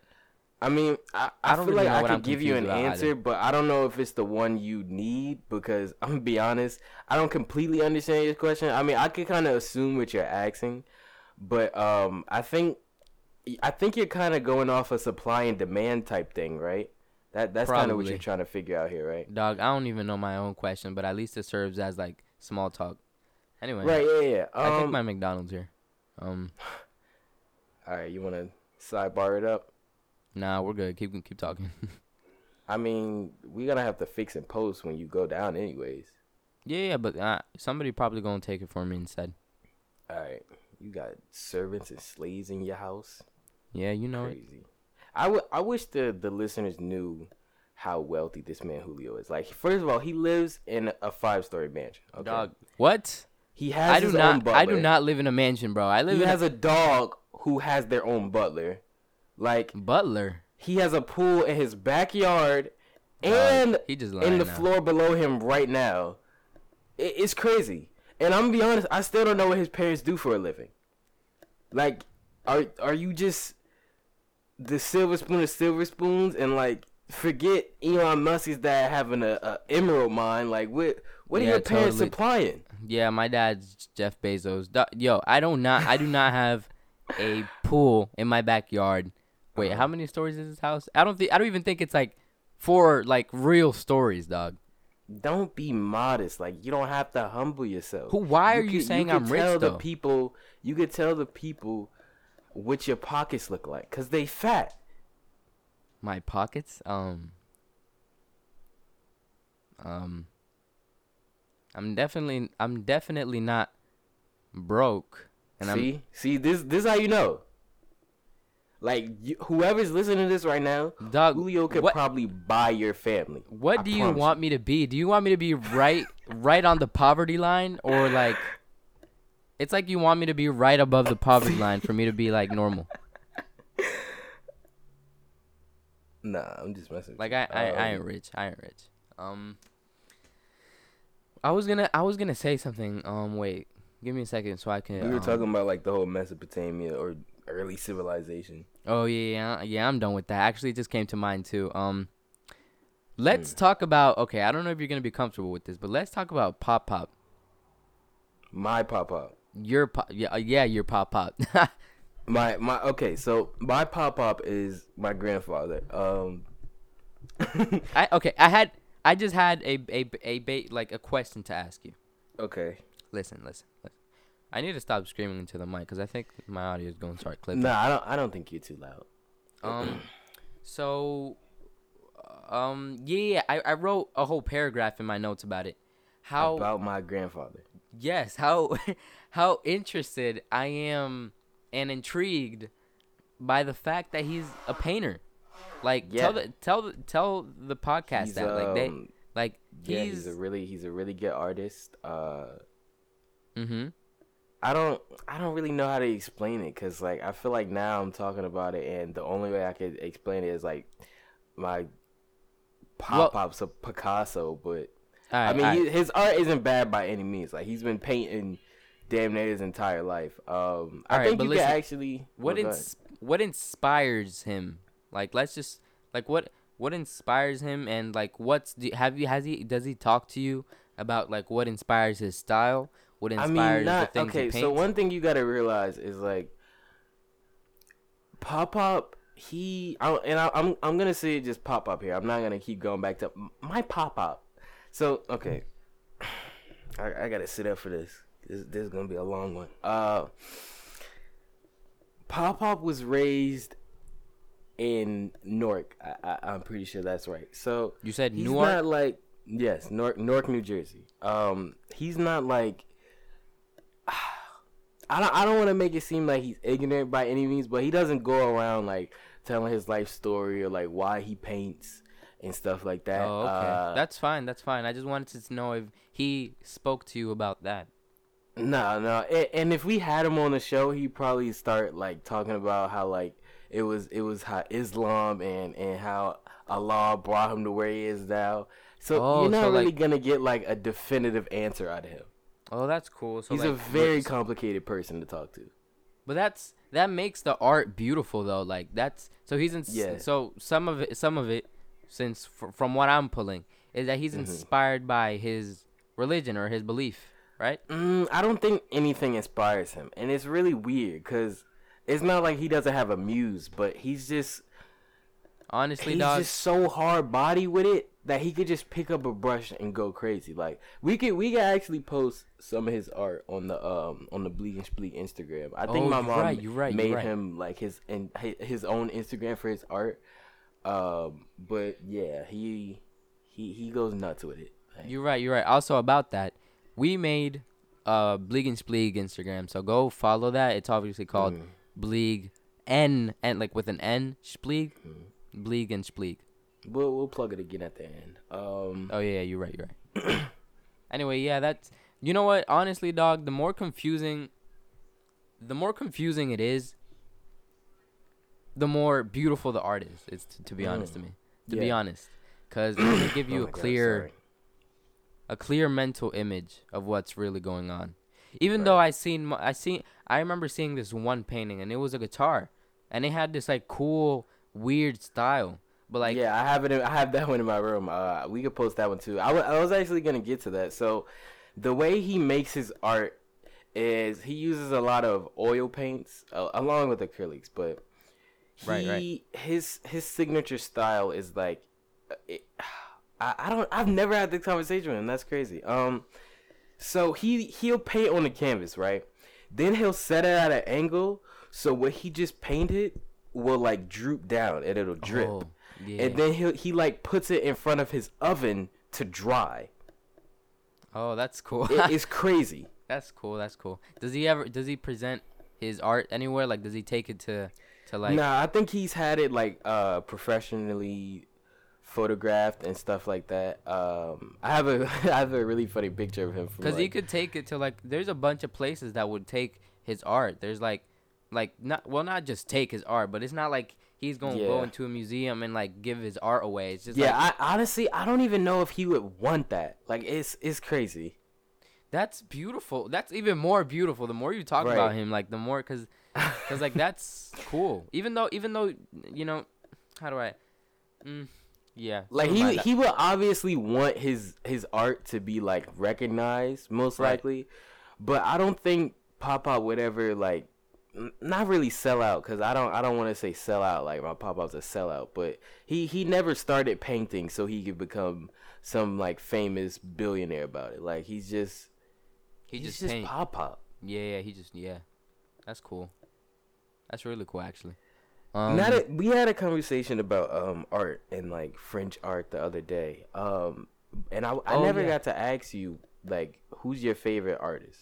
I mean, I, I I, don't feel really like I could give you an answer, either. but I don't know if it's the one you need because I'm gonna be honest, I don't completely understand your question. I mean, I could kind of assume what you're asking, but um, I think I think you're kind of going off a supply and demand type thing, right? That that's kind of what you're trying to figure out here, right? Dog, I don't even know my own question, but at least it serves as like small talk. Anyway, Right? Yeah, yeah. I Um, think my McDonald's here. Um, all right, you want to sidebar it up? Nah, we're good. Keep keep talking. I mean, we're gonna have to fix and post when you go down, anyways. yeah, yeah, but uh, somebody probably gonna take it for me instead. All right, you got servants and slaves in your house. Yeah, you know it. Crazy. I, w- I wish the, the listeners knew how wealthy this man Julio is. Like, first of all, he lives in a five story mansion. Okay? Dog, what? He has I do his own not. butler. I do not live in a mansion, bro. I live He has a dog who has their own butler. Like, butler. he has a pool in his backyard and he just in the now. floor below him right now. It, it's crazy. And I'm gonna be honest, I still don't know what his parents do for a living. Like, are are you just the silver spoon of silver spoons and like forget Elon Musk's dad having a, a emerald mine. Like what? What are your parents totally. supplying? Yeah, my dad's Jeff Bezos. Yo, I don't not I do not have a pool in my backyard. Wait, Uh-huh. how many stories is this house? I don't think I don't even think it's like four like real stories, dog. Don't be modest. Like you don't have to humble yourself. Who? Why are you, could- saying could I'm rich tell though? the people. You could tell the people what your pockets look like, cause they fat. my pockets. Um. Um. I'm definitely I'm definitely not broke, and see, see this. This how you know. Like you, whoever's listening to this right now, dog. Julio could what probably buy your family. what I do you want me to be? Do you want me to be right right on the poverty line or like? It's like you want me to be right above the poverty line for me to be like normal. Nah, I'm just messing. with Like you. I, I, I ain't Um, rich. I ain't rich. Um, I was gonna, I was gonna say something. Um, wait, give me a second so I can. We were um, talking about like the whole Mesopotamia or early civilization. Oh yeah, yeah. I'm done with that. Actually, it just came to mind too. Um, let's Hmm. talk about. Okay, I don't know if you're gonna be comfortable with this, but let's talk about pop pop. My pop up. Your pop, yeah, uh, yeah, your pop pop. My my okay, so my pop up is my grandfather. Um I okay. I had, I just had a a a bait like a question to ask you. okay. Listen, listen. I need to stop screaming into the mic because I think my audio is going to start clipping. No, I don't I don't think you're too loud. Um, so, um, yeah, I, I wrote a whole paragraph in my notes about it. How About my grandfather. yes, how how interested I am and intrigued by the fact that he's a painter. Like Yeah. tell the tell the tell the podcast He's, that like they um, like yeah, he's, he's a really he's a really good artist. Uh mm-hmm. I don't I don't really know how to explain it cuz like I feel like now I'm talking about it and the only way I could explain it is like my pop pop's of Picasso, but right, I mean, right. he, his art isn't bad by any means. Like he's been painting damn near his entire life. Um, I Alright, think you listen, can actually. what oh, ahead. ins- what inspires him? Like let's just like what what inspires him and like what's do, have you has he does he talk to you about like what inspires his style? What I mean, not the things okay. So one thing you gotta realize is like, Pop Up. He I, and I, I'm I'm gonna say it just Pop Up here. I'm not gonna keep going back to my Pop Up. So okay, I, I gotta sit up for this. This this is gonna be a long one. Uh, Pop Up was raised in Newark. I, I I'm pretty sure that's right. So you said he's Newark. not like yes, Newark, Newark, New Jersey. Um, he's not like. I don't. I don't want to make it seem like he's ignorant by any means, but he doesn't go around like telling his life story or like why he paints and stuff like that. Oh, okay. Uh, that's fine. That's fine. I just wanted to know if he spoke to you about that. No, no. And, and if we had him on the show, he'd probably start like talking about how like it was it was how Islam and and how Allah brought him to where he is now. So Oh, you're not so, really like- gonna get like a definitive answer out of him. Oh, that's cool. So He's like, a very what's- complicated person to talk to. But that's that makes the art beautiful though. Like that's so he's in. Yeah. So some of it, some of it, since fr- from what I'm pulling, is that he's Mhm. inspired by his religion or his belief, right? Mm, I don't think anything inspires him, and it's really weird because it's not like he doesn't have a muse, but he's just Honestly, he's dog. just so hard body with it that he could just pick up a brush and go crazy. Like we could we could actually post some of his art on the um on the Bleeg and Spleeg Instagram. I think Oh, my mom right, you're right, made right. him like his and his own Instagram for his art. Um, but yeah, he he he goes nuts with it. Like, You're right. You're right. Also about that, we made uh Bleeg and Spleeg Instagram. So go follow that. It's obviously called Mm. Bleeg N and like with an N Spleeg, Mm. Bleeg and Spleeg. We'll we'll plug it again at the end. Um, Oh yeah, you're right. You're right. anyway, yeah, that's you know what? Honestly, dog, the more confusing, the more confusing it is, the more beautiful the art is. It's t- to be honest to me. To be honest, because it will give oh you my a clear, sorry. a clear mental image of what's really going on. Even though I seen, I seen, I remember seeing this one painting, and it was a guitar, and it had this like cool, weird style. But like, yeah, I have it. In, I have that one in my room. Uh, we could post that one too. I was actually gonna get to that. So, the way he makes his art is he uses a lot of oil paints uh, along with acrylics, but he Right, right. his his signature style is like, it, I I don't I've never had this conversation with him. That's crazy. Um, so he he'll paint on the canvas, right? Then he'll set it at an angle so what he just painted will like droop down and it'll drip Oh, yeah. and then he he like puts it in front of his oven to dry. oh, that's cool. It, it's crazy. that's cool. That's cool. Does he ever? Does he present his art anywhere? Like, does he take it to, to like? nah, I think he's had it like uh professionally photographed and stuff like that. Um, I have a I have a really funny picture of him Because he could take it to like. There's a bunch of places that would take his art. There's like, like not well, not just take his art, but it's not like he's gonna go into a museum and like give his art away. It's just Yeah, like, I honestly I don't even know if he would want that. Like it's it's crazy. that's beautiful. That's even more beautiful. The more you talk Right. about him, like the more, cause, cause like that's cool. Even though, even though, you know, how do I? Mm, yeah. Like he he will obviously want his his art to be like recognized most Right. likely, but I don't think Up would ever like not really sell out because I don't I don't want to say sell out like my Pop Pop's a sellout, but he he never started painting so he could become some like famous billionaire about it. Like he's just he he's just, just. Pop Up. Yeah, yeah. He just yeah. That's cool. That's really cool, actually. Um, now that we had a conversation about um art and like French art the other day, um, and I I Oh, never yeah. got to ask you like who's your favorite artist?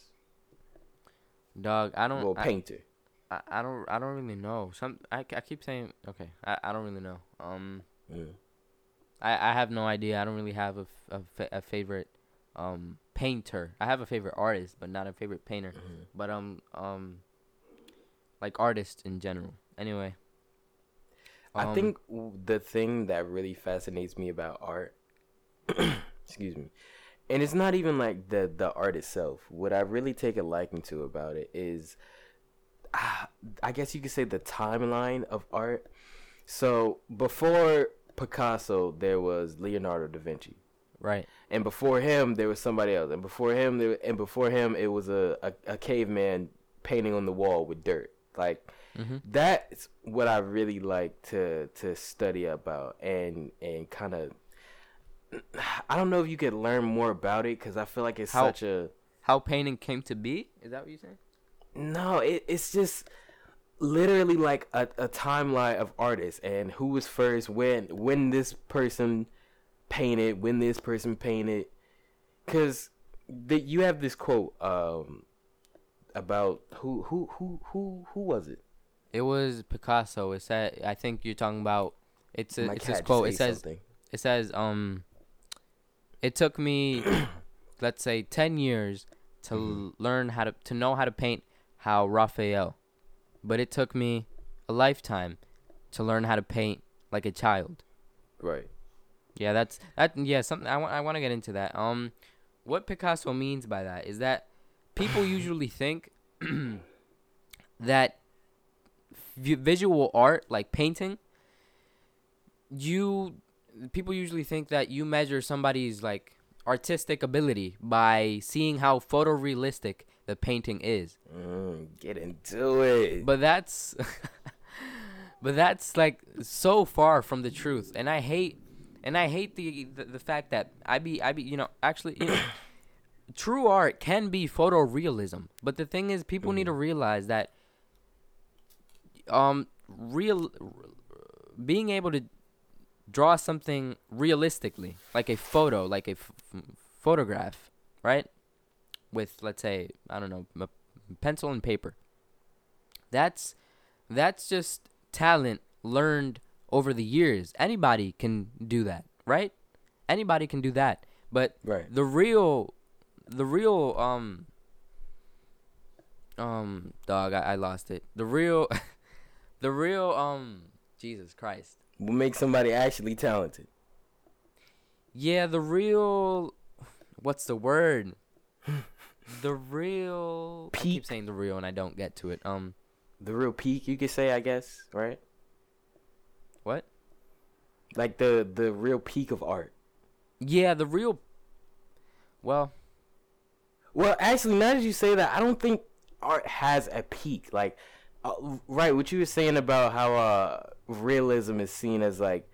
dog, I don't. well, painter. I, I I don't I don't really know. Some I, I keep saying okay. I, I don't really know. Um Mm. I, I have no idea. I don't really have a, a, fa- a favorite um painter. I have a favorite artist, but not a favorite painter. Mhm. But um um like artists in general. Anyway. I Um, think the thing that really fascinates me about art, excuse me, and it's not even like the the art itself. What I really take a liking to about it is, I guess you could say the timeline of art. So before Picasso, there was Leonardo da Vinci. right. and before him there was somebody else and before him there and before him it was a, a, a caveman painting on the wall with dirt like Mhm. that's what i really like to to study about and and kind of i don't know if you could learn more about it because i feel like it's How- such a How painting came to be? Is that what you're saying? No it, it's just literally like a, a timeline of artists and who was first when when this person painted when this person painted because that you have this quote um about who who who who who was it It was Picasso. It said I think you're talking about it's a, My it's this quote. It says something. it says um it took me let's say 10 years to Mm-hmm. learn how to to know how to paint how Raphael but it took me a lifetime to learn how to paint like a child. Right. Yeah that's that yeah something I want I want to get into that. Um what Picasso means by that is that people usually think that v- visual art like painting you people usually think that you measure somebody's like artistic ability by seeing how photorealistic the painting is. Mm, get into it. But that's but that's like so far from the truth. And i hate and i hate the the, the fact that i be i be you know actually you know, true art can be photorealism. But the thing is people need to realize that um real being able to draw something realistically like a photo like a f- photograph right with let's say i don't know a pencil and paper. That's that's just talent learned over the years. Anybody can do that right? Anybody can do that. But right. the real the real um um dog I, I lost it. The real the real um jesus christ. Will make somebody actually talented? Yeah the real what's the word the real I keep Peak. saying the real and i don't get to it um the real peak you could say i guess right what Like the the real peak of art. Yeah, the real. Well, Well, actually, now that you say that, I don't think art has a peak. Like, uh, right, what you were saying about how uh, realism is seen as like,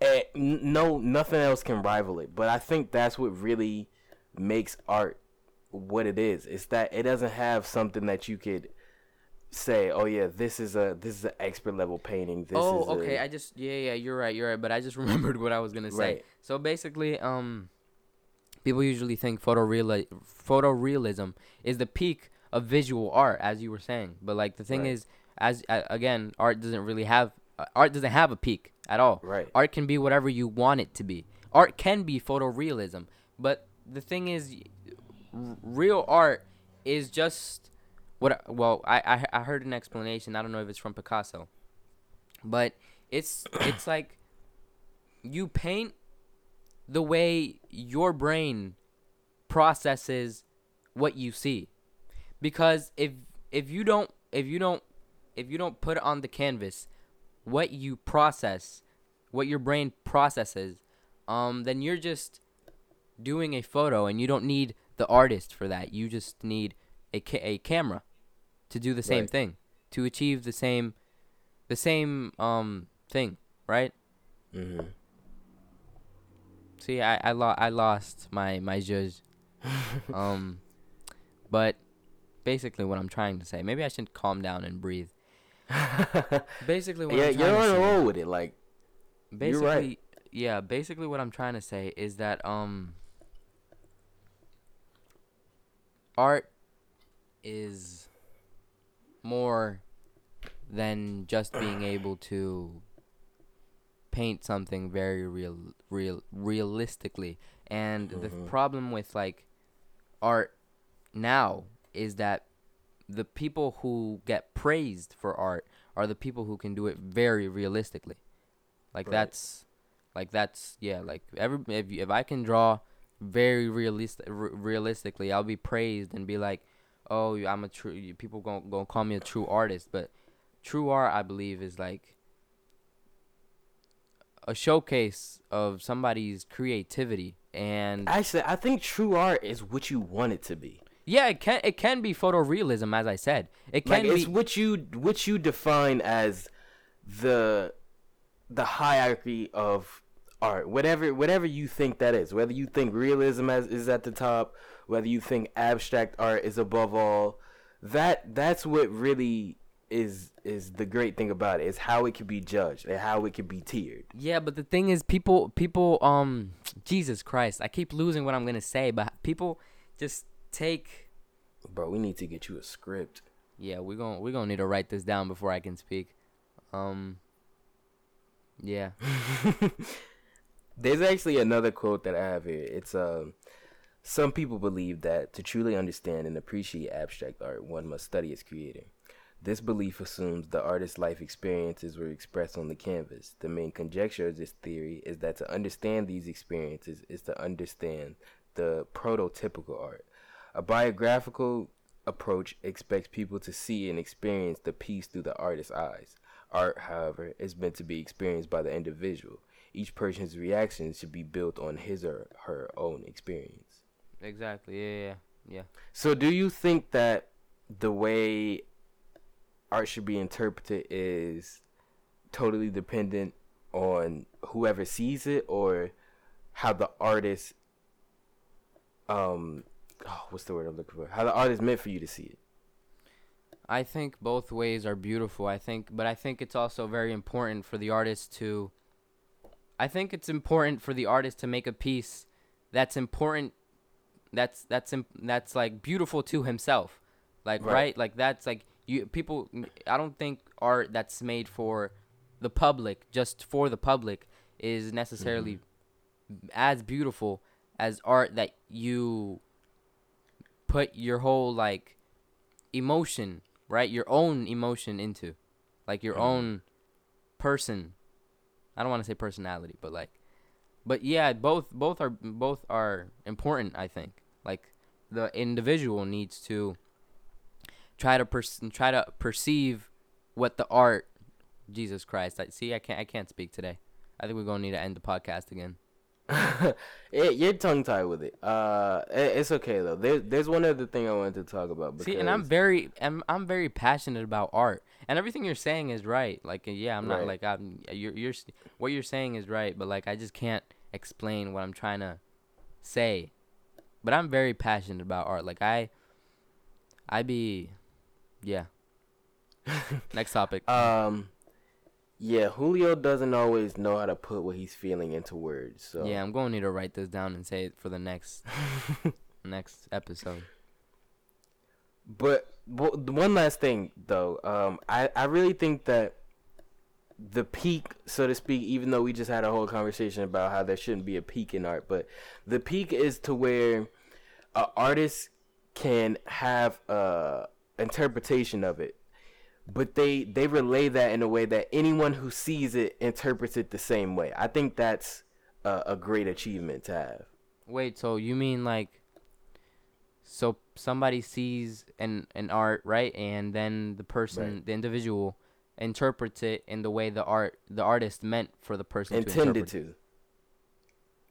eh, no, nothing else can rival it. But I think that's what really makes art what it is. It's that it doesn't have something that you could say, oh yeah, this is a this is an expert level painting. This oh, is okay. I just yeah, yeah. You're right. You're right. But I just remembered what I was gonna say. Right. So basically, um, people usually think photoreal photorealism is the peak of visual art, as you were saying. But like the thing Right. is, as uh, again, art doesn't really have uh, art doesn't have a peak at all. right. Art can be whatever you want it to be. Art can be photorealism, but the thing is, real art is just what. Well, I, I I heard an explanation. I don't know if it's from Picasso, but it's it's like you paint the way your brain processes what you see, because if if you don't if you don't if you don't put it on the canvas what you process, what your brain processes, um, then you're just doing a photo, and you don't need the artist for that. You just need a ca- a camera to do the same Right. thing, to achieve the same, the same um thing, right? hmm See, I I, lo- I lost my my judge, um, but basically what I'm trying to say, maybe I should calm down and breathe. Basically, what yeah, I'm you're trying to on a say- roll with it. Like, basically You're right. yeah basically what i'm trying to say is that um art is more than just being able to paint something very real real realistically and the Mhm. problem with like art now is that the people who get praised for art are the people who can do it very realistically like Right. that's like that's yeah like every if if I can draw very realistic r- realistically I'll be praised and be like oh you- I'm a true people gonna to call me a true artist but true art I believe is like a showcase of somebody's creativity and actually, I think true art is what you want it to be. yeah it can it can be photorealism as I said it Like, can it's be what you what you define as the the hierarchy of art. Whatever whatever you think that is. Whether you think realism as, is at the top, whether you think abstract art is above all, that that's what really is is the great thing about it. Is how it can be judged and how it can be tiered. Yeah, but the thing is, people, people, um, Jesus Christ, I keep losing what I'm gonna say, but people just take. Bro, we need to get you a script. Yeah, we're gonna we're gonna need to write this down before I can speak. Um. Yeah. There's actually another quote that I have here. It's um some people believe that to truly understand and appreciate abstract art, one must study its creator. This belief assumes the artist's life experiences were expressed on the canvas. The main conjecture of this theory is that to understand these experiences is to understand the prototypical art. A biographical approach expects people to see and experience the piece through the artist's eyes. Art, however, is meant to be experienced by the individual. Each person's reaction should be built on his or her own experience. Exactly. Yeah. Yeah. Yeah. So, do you think that the way art should be interpreted is totally dependent on whoever sees it, or how the artist, um, oh, what's the word I'm looking for? How the artist meant for you to see it? I think both ways are beautiful. I think, but I think it's also very important for the artist to. I think it's important for the artist to make a piece that's important. That's that's that's like beautiful to himself, like Right. right. Like that's like you people. I don't think art that's made for the public, just for the public, is necessarily as beautiful as art that you put your whole like emotion, right? Your own emotion into, like your Mhm. own person. I don't want to say personality, but like, but yeah, both both are both are important. I think like the individual needs to try to per- try to perceive what the art. Jesus Christ! I see. I can't. I can't speak today. I think we're gonna need to end the podcast again. it, you're tongue tied with it. Uh, it, it's okay though. There's there's one other thing I wanted to talk about. See, and I'm very, I'm, I'm very passionate about art, and everything you're saying is right. Like, yeah, I'm not Right. like I'm. You're, you're, what you're saying is right, but like I just can't explain what I'm trying to say. But I'm very passionate about art. Like I, I be, yeah. Next topic. um, yeah, Julio doesn't always know how to put what he's feeling into words. So Yeah, I'm going to need to write this down and say it for the next next episode. But, one last thing though, um, I I really think that the peak, so to speak, even though we just had a whole conversation about how there shouldn't be a peak in art, but the peak is to where a artist can have a interpretation of it, but they they relay that in a way that anyone who sees it interprets it the same way. I think that's a, a great achievement to have. Wait, so you mean like so somebody sees an an art, right? And then the person, Right. the individual interprets it in the way the art the artist meant for the person to Intended interpret. to.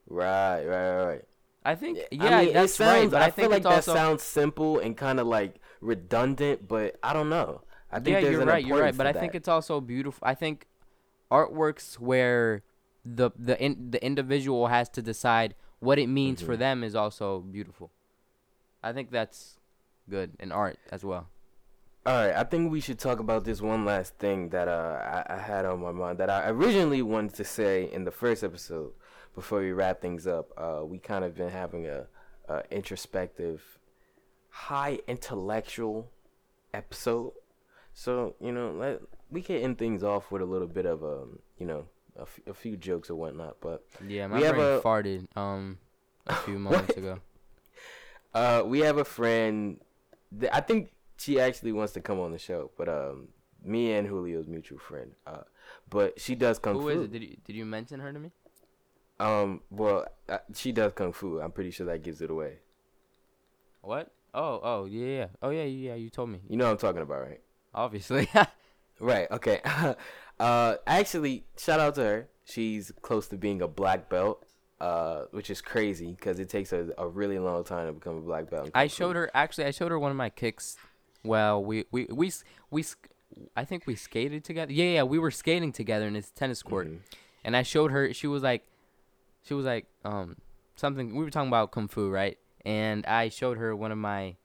Right, right, right, right. I think I yeah, mean, it that's right, sounds- but I, I, feel like that also sounds simple and kind of like redundant, but I don't know. I think yeah, there's you're an right, you're right, but to I think it's also beautiful. I think artworks where the the in, the individual has to decide what it means for Mhm. them is also beautiful. I think that's good in art as well. All right, I think we should talk about this one last thing that uh, I, I had on my mind that I originally wanted to say in the first episode before we wrap things up. Uh, we kind of been having a, a introspective, high intellectual episode, so you know let we can end things off with a little bit of um you know a, f- a few jokes or whatnot, but. Yeah, my We have brain a- farted um a few moments ago. Uh, we have a friend. Th- I think she actually wants to come on the show, but um, me and Julio's mutual friend. Uh, but she does kung Who fu. is it? Did you did you mention her to me? Um, well, uh, she does kung fu. I'm pretty sure that gives it away. What? Oh, oh, yeah, yeah. Oh, yeah, yeah, you told me. You know what I'm talking about, right? Obviously. Right. Okay. uh, actually, shout out to her. She's close to being a black belt. Uh, which is crazy because it takes a, a really long time to become a black belt. I showed her actually I showed her one of my kicks. Well, we we we we I think we skated together. Yeah, yeah, we were skating together in this tennis court. Mhm. And I showed her she was like she was like um something we were talking about kung fu, right? And I showed her one of my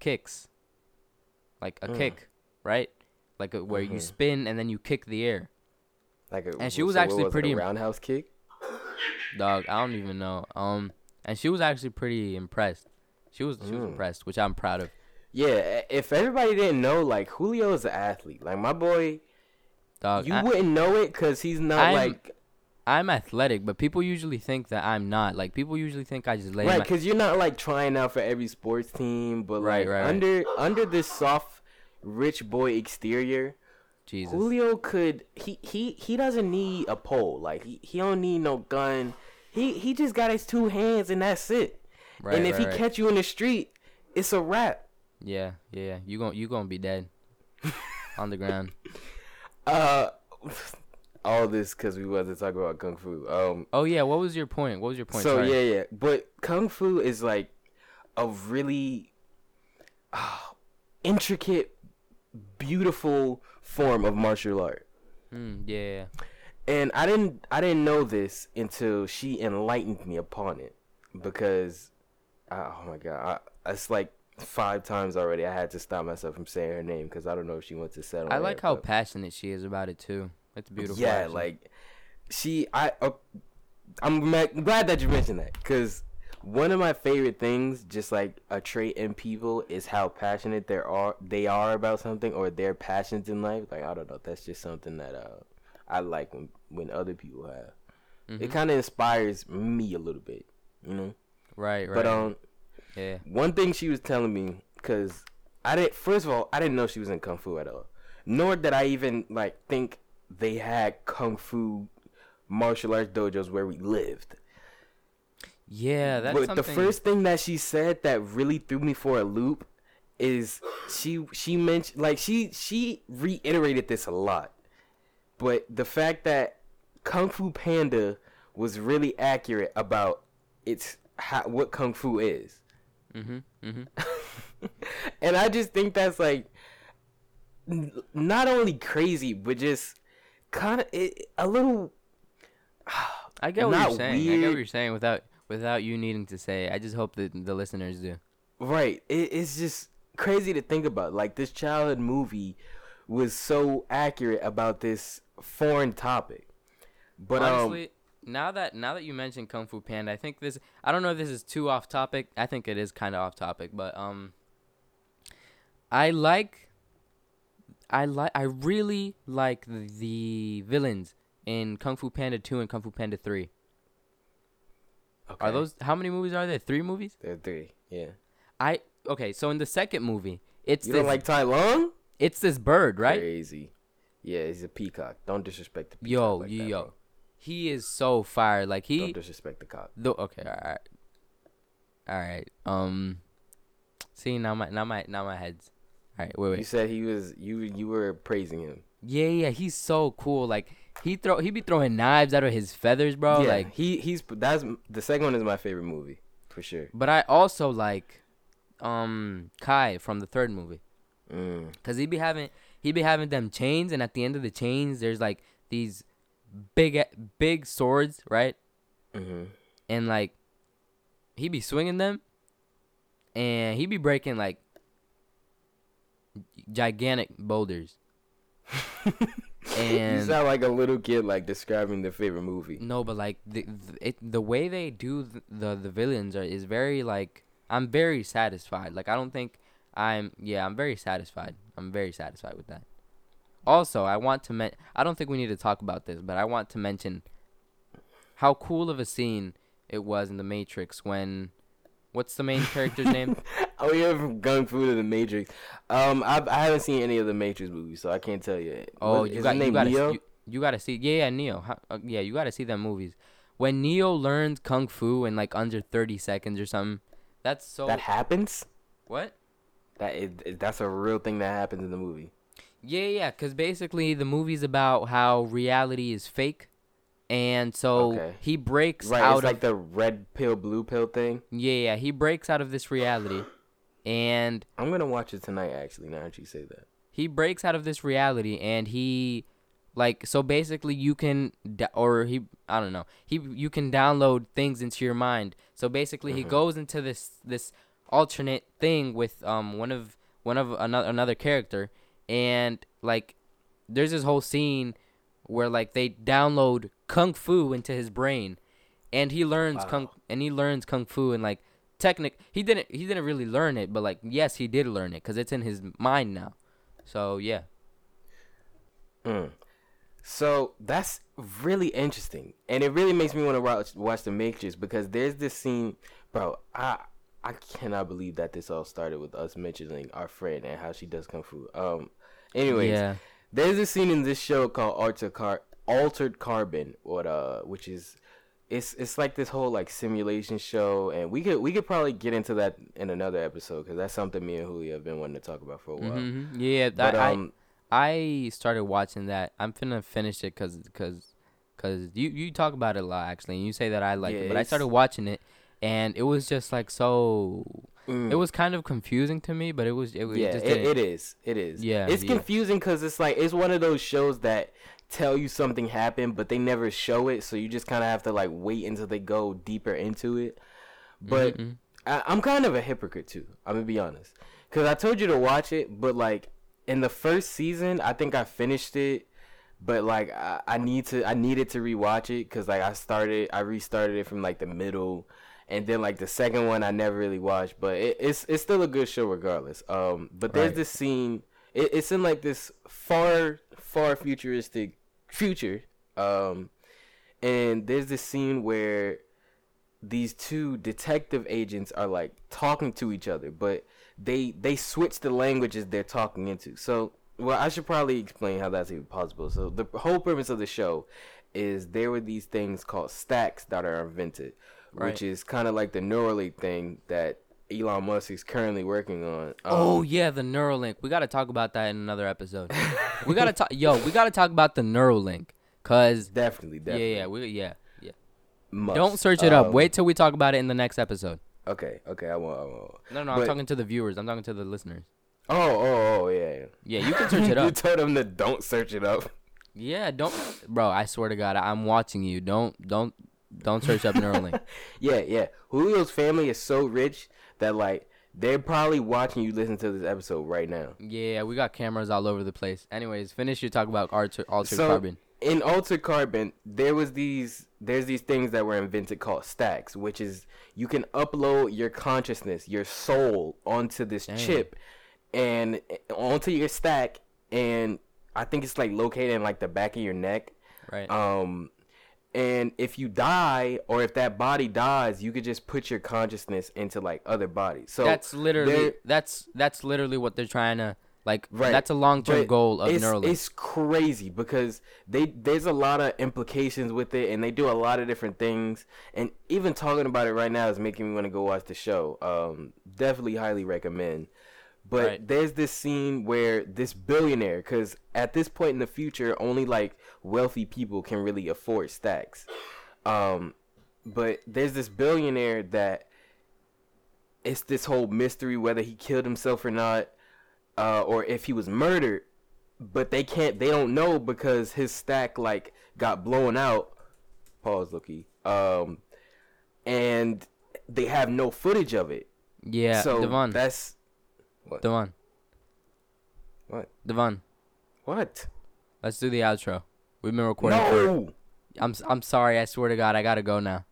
kicks. Like a Mm. kick, right? Like a, where you Mhm. spin and then you kick the air. Like a, And she was actually it, pretty roundhouse kick. Dog, I don't even know. Um and she was actually pretty impressed. She was she was Mm. impressed, which I'm proud of. Yeah, if everybody didn't know, like Julio is an athlete. Like my boy, Dog, you I- wouldn't know it because he's not I'm- like I'm athletic, but people usually think that I'm not. Like people usually think I just lay right because you're not like trying out for every sports team. But Right, like right, right. under under this soft rich boy exterior, Jesus. Julio could he he he doesn't need a pole. Like he, he don't need no gun. He he just got his two hands and that's it. Right, and if right, he right. catch you in the street, it's a wrap. Yeah, yeah. You gon' you gonna be dead on the ground. Uh, all this because we wasn't talking about kung fu. Um, Oh yeah, what was your point? What was your point? So Sorry. yeah, yeah, but kung fu is like a really ah, intricate, beautiful form of martial art. Mm, yeah. And I didn't, I didn't know this until she enlightened me upon it, because, uh, oh my god, I, it's like five times already. I had to stop myself from saying her name because I don't know if she wants to settle. I like it, how but- passionate she is about it too. It's beautiful. Yeah, actually. like she, I, uh, I'm glad that you mentioned that because one of my favorite things, just like a trait in people, is how passionate they are. They are about something or their passions in life. Like I don't know, that's just something that uh, I like when when other people have. It Mhm. kind of inspires me a little bit, you know. right, right. But um, yeah. one thing she was telling me, cause I didn't. First of all, I didn't know she was in kung fu at all. Nor did I even like think they had kung fu martial arts dojos where we lived. Yeah, that's but something. the first thing that she said that really threw me for a loop is she she mentioned like she she reiterated this a lot. But the fact that Kung Fu Panda was really accurate about its how, what kung fu is. Mhm. Mhm. and I just think that's like n- not only crazy, but just kind of a little. I get what Not you're saying. I get what you're saying without without you needing to say. I just hope that the listeners do. Right. It, it's just crazy to think about. Like this childhood movie was so accurate about this foreign topic. But um, honestly, um, now that now that you mentioned Kung Fu Panda, I think this I don't know if this is too off topic. I think it is kind of off topic, but um I like I like I really like the, the villains in Kung Fu Panda 2 and Kung Fu Panda 3. Okay. Are those how many movies are there? Three movies? There are three. Yeah. I okay. So in the second movie, it's you this, don't like Tai Lung. It's this bird, right? Crazy. Yeah, he's a peacock. Don't disrespect the peacock. Yo, like yo, that, yo. he is so fire. Like he don't disrespect the cock. The, okay, all right, all right. Um, see now my now my now my head's. All right, wait, wait. You said he was you you were praising him. Yeah, yeah, he's so cool. Like he throw he be throwing knives out of his feathers, bro. yeah, Like, he he's that's the second one is my favorite movie for sure. but I also like, um, Kai from the third movie, Mm. cause he be having he be having them chains, and at the end of the chains, there's like these big big swords, right? hmm And like, he be swinging them, and he be breaking like gigantic boulders. you sound like a little kid like describing their favorite movie. no, but like the the, it, the way they do th- the the villains are is very like I'm very satisfied. Like I don't think I'm yeah I'm very satisfied. I'm very satisfied with that. Also, I want to men- I don't think we need to talk about this, but I want to mention how cool of a scene it was in the Matrix when what's the main character's name? Oh yeah, from Kung Fu to the Matrix. Um, I I haven't seen any of the Matrix movies, so I can't tell you. Oh, What- you is got you Neo? you, you gotta see yeah yeah Neo How, uh, yeah you gotta see them movies. When Neo learns kung fu in like under thirty seconds or something, that's so that happens. what? That it, that's a real thing that happens in the movie. Yeah yeah, cause basically the movie's about how reality is fake, and so Okay. he breaks Right, out it's of like the red pill, blue pill thing. yeah yeah he breaks out of this reality, and I'm gonna watch it tonight. Actually, now that you say that. he breaks out of this reality and he like so basically you can or he I don't know he you can download things into your mind so basically he Mhm. goes into this this alternate thing with um one of one of another another character and like there's this whole scene where like they download kung fu into his brain and he learns kung and he learns kung fu and like technic he didn't he didn't really learn it but like yes he did learn it because it's in his mind now so yeah Mm. So that's really interesting, and it really makes me want to watch watch the Matrix because there's this scene, bro. I I cannot believe that this all started with us mentioning our friend and how she does kung fu. Um, anyways, yeah there's a scene in this show called Altered Car Altered Carbon, what uh, which is it's it's like this whole like simulation show, and we could we could probably get into that in another episode because that's something me and Julio have been wanting to talk about for a while. Mhm. yeah But um, I I started watching that I'm finna finish it because cause, cause you you talk about it a lot actually and you say that I like Yeah, it but I started watching it and it was just like so mm. it was kind of confusing to me but it was it, was yeah, just it, it is. It is. Yeah, it's yeah. confusing because it's like it's one of those shows that tell you something happened, but they never show it, so you just kind of have to like wait until they go deeper into it. But Mhm. I, I'm kind of a hypocrite too. I'm gonna be honest, because I told you to watch it, but like in the first season, I think I finished it. But like I, I need to, I needed to rewatch it because like I started, I restarted it from like the middle, and then like the second one I never really watched. But it, it's it's still a good show regardless. Um, but there's Right. this scene. It, it's in like this far, far futuristic future. Um, and there's this scene where these two detective agents are like talking to each other, but they they switch the languages they're talking into. So, well, I should probably explain how that's even possible. So, the whole purpose of the show is there were these things called stacks that are invented, Right. which is kind of like the Neuralink thing that Elon Musk is currently working on. oh Um, yeah the Neuralink we gotta talk about that in another episode we gotta talk yo we gotta talk about the Neuralink Cause Definitely, definitely. yeah, yeah, we yeah. Must. Don't search it up. Um, Wait till we talk about it in the next episode. Okay, okay, I won't. I won't. No, no, I'm talking to the viewers. I'm talking to the listeners. Oh, oh, oh, yeah. yeah. Yeah, you can search it up. you up. told them to don't search it up. Yeah, don't, bro. I swear to God, I'm watching you. Don't, don't, don't search up Neuralink. Yeah, yeah. Julio's family is so rich that like they're probably watching you listen to this episode right now. Yeah, we got cameras all over the place. Anyways, finish your talk about alter, altered So- carbon. In Altered Carbon, there was these there's these things that were invented called stacks, which is you can upload your consciousness, your soul onto this Damn. chip and onto your stack and I think it's like located in like the back of your neck. Right. Um, and if you die or if that body dies, you could just put your consciousness into like other bodies. So that's literally that's that's literally what they're trying to like. Right. That's a long term goal of it's, Neuralink. It's crazy because they there's a lot of implications with it, and they do a lot of different things. And even talking about it right now is making me want to go watch the show. Um, definitely highly recommend. But Right. there's this scene where this billionaire, because at this point in the future, only like wealthy people can really afford stacks. Um, but there's this billionaire that it's this whole mystery whether he killed himself or not, uh, or if he was murdered. But they can't, they don't know because his stack like got blown out. Pause, Looky. Um, and they have no footage of it. yeah, so Davon. that's what? Davon. What? Davon. what? Let's do the outro. We've been recording. For, No. I'm s- I'm sorry. I swear to God, I gotta go now.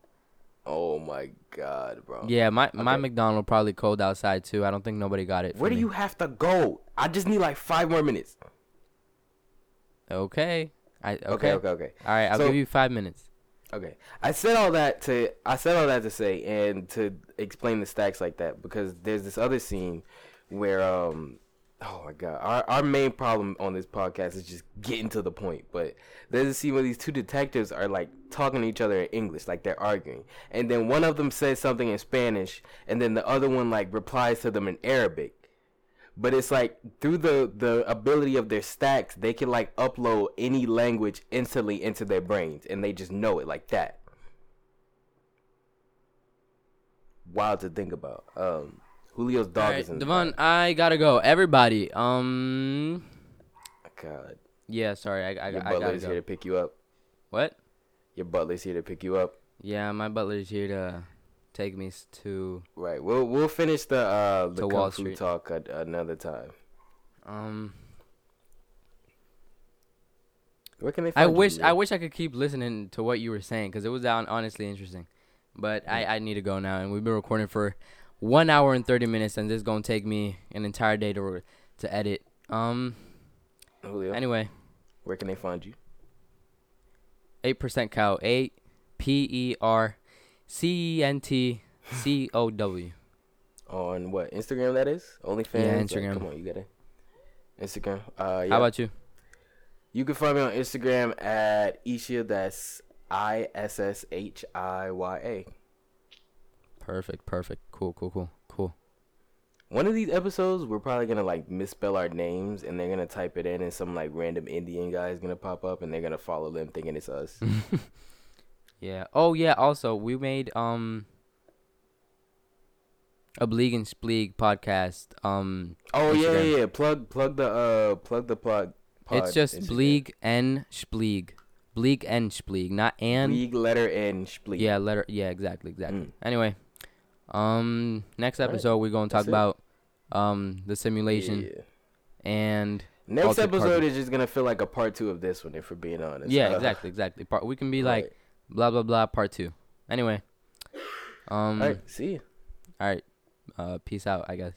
Oh my god, bro. Yeah, my my Okay. McDonald probably cold outside too. I don't think nobody got it. Where do me. you have to go? I just need like five more minutes. Okay. I okay. Okay, okay, okay. All right, I'll So- give you five minutes. Okay. I said all that to I said all that to say and to explain the stacks like that because there's this other scene where um oh my god. Our our main problem on this podcast is just getting to the point but there's a scene where these two detectives are like talking to each other in English like they're arguing and then one of them says something in Spanish and then the other one like replies to them in Arabic. But it's like through the the ability of their stacks they can like upload any language instantly into their brains and they just know it like that. Wild to think about. Um julio's dog right, is in the Davon, back. I gotta go. Everybody, um, god yeah, sorry, I I, your I butler gotta is here to pick you up What? your butler's here to pick you up Yeah, my butler's here to take me to right we'll we'll finish the uh the Wall Street. talk at another time um. where can they I you, wish Julio? I wish I could keep listening to what you were saying because it was honestly interesting, but I I need to go now and we've been recording for one hour and thirty minutes and this is gonna take me an entire day to to edit. Um. julio Anyway, where can they find you eight percent cow. Eight P E R C E N T C O W. on what Instagram that is OnlyFans. Yeah, Like, Instagram. come on, you got it. Instagram. Uh, yeah. How about you? you can find me on Instagram at Ishia. That's I S S H I Y A. Perfect, perfect. Cool, cool, cool, cool. One of these episodes, we're probably gonna like misspell our names, and they're gonna type it in, and some like random Indian guy is gonna pop up, and they're gonna follow them, thinking it's us. Yeah. Oh yeah. Also, we made um a Bleeg and Spleeg podcast. Um, oh yeah, Instagram. yeah, yeah. Plug, plug the, uh, plug the plug. it's just Bleeg and Spleeg. Bleeg and Spleeg, not and. Bleeg letter N Spleeg. Yeah, letter. Yeah, exactly, exactly. Mm. Anyway, um, next Right. episode we're gonna talk That's it. about um the simulation Yeah. and Next episode Carbon. is just gonna feel like a part two of this one, if we're being honest. yeah, Uh, exactly, exactly. Part we can be like blah blah blah part two. Anyway, um, All right, see you. all right, uh, peace out, I guess.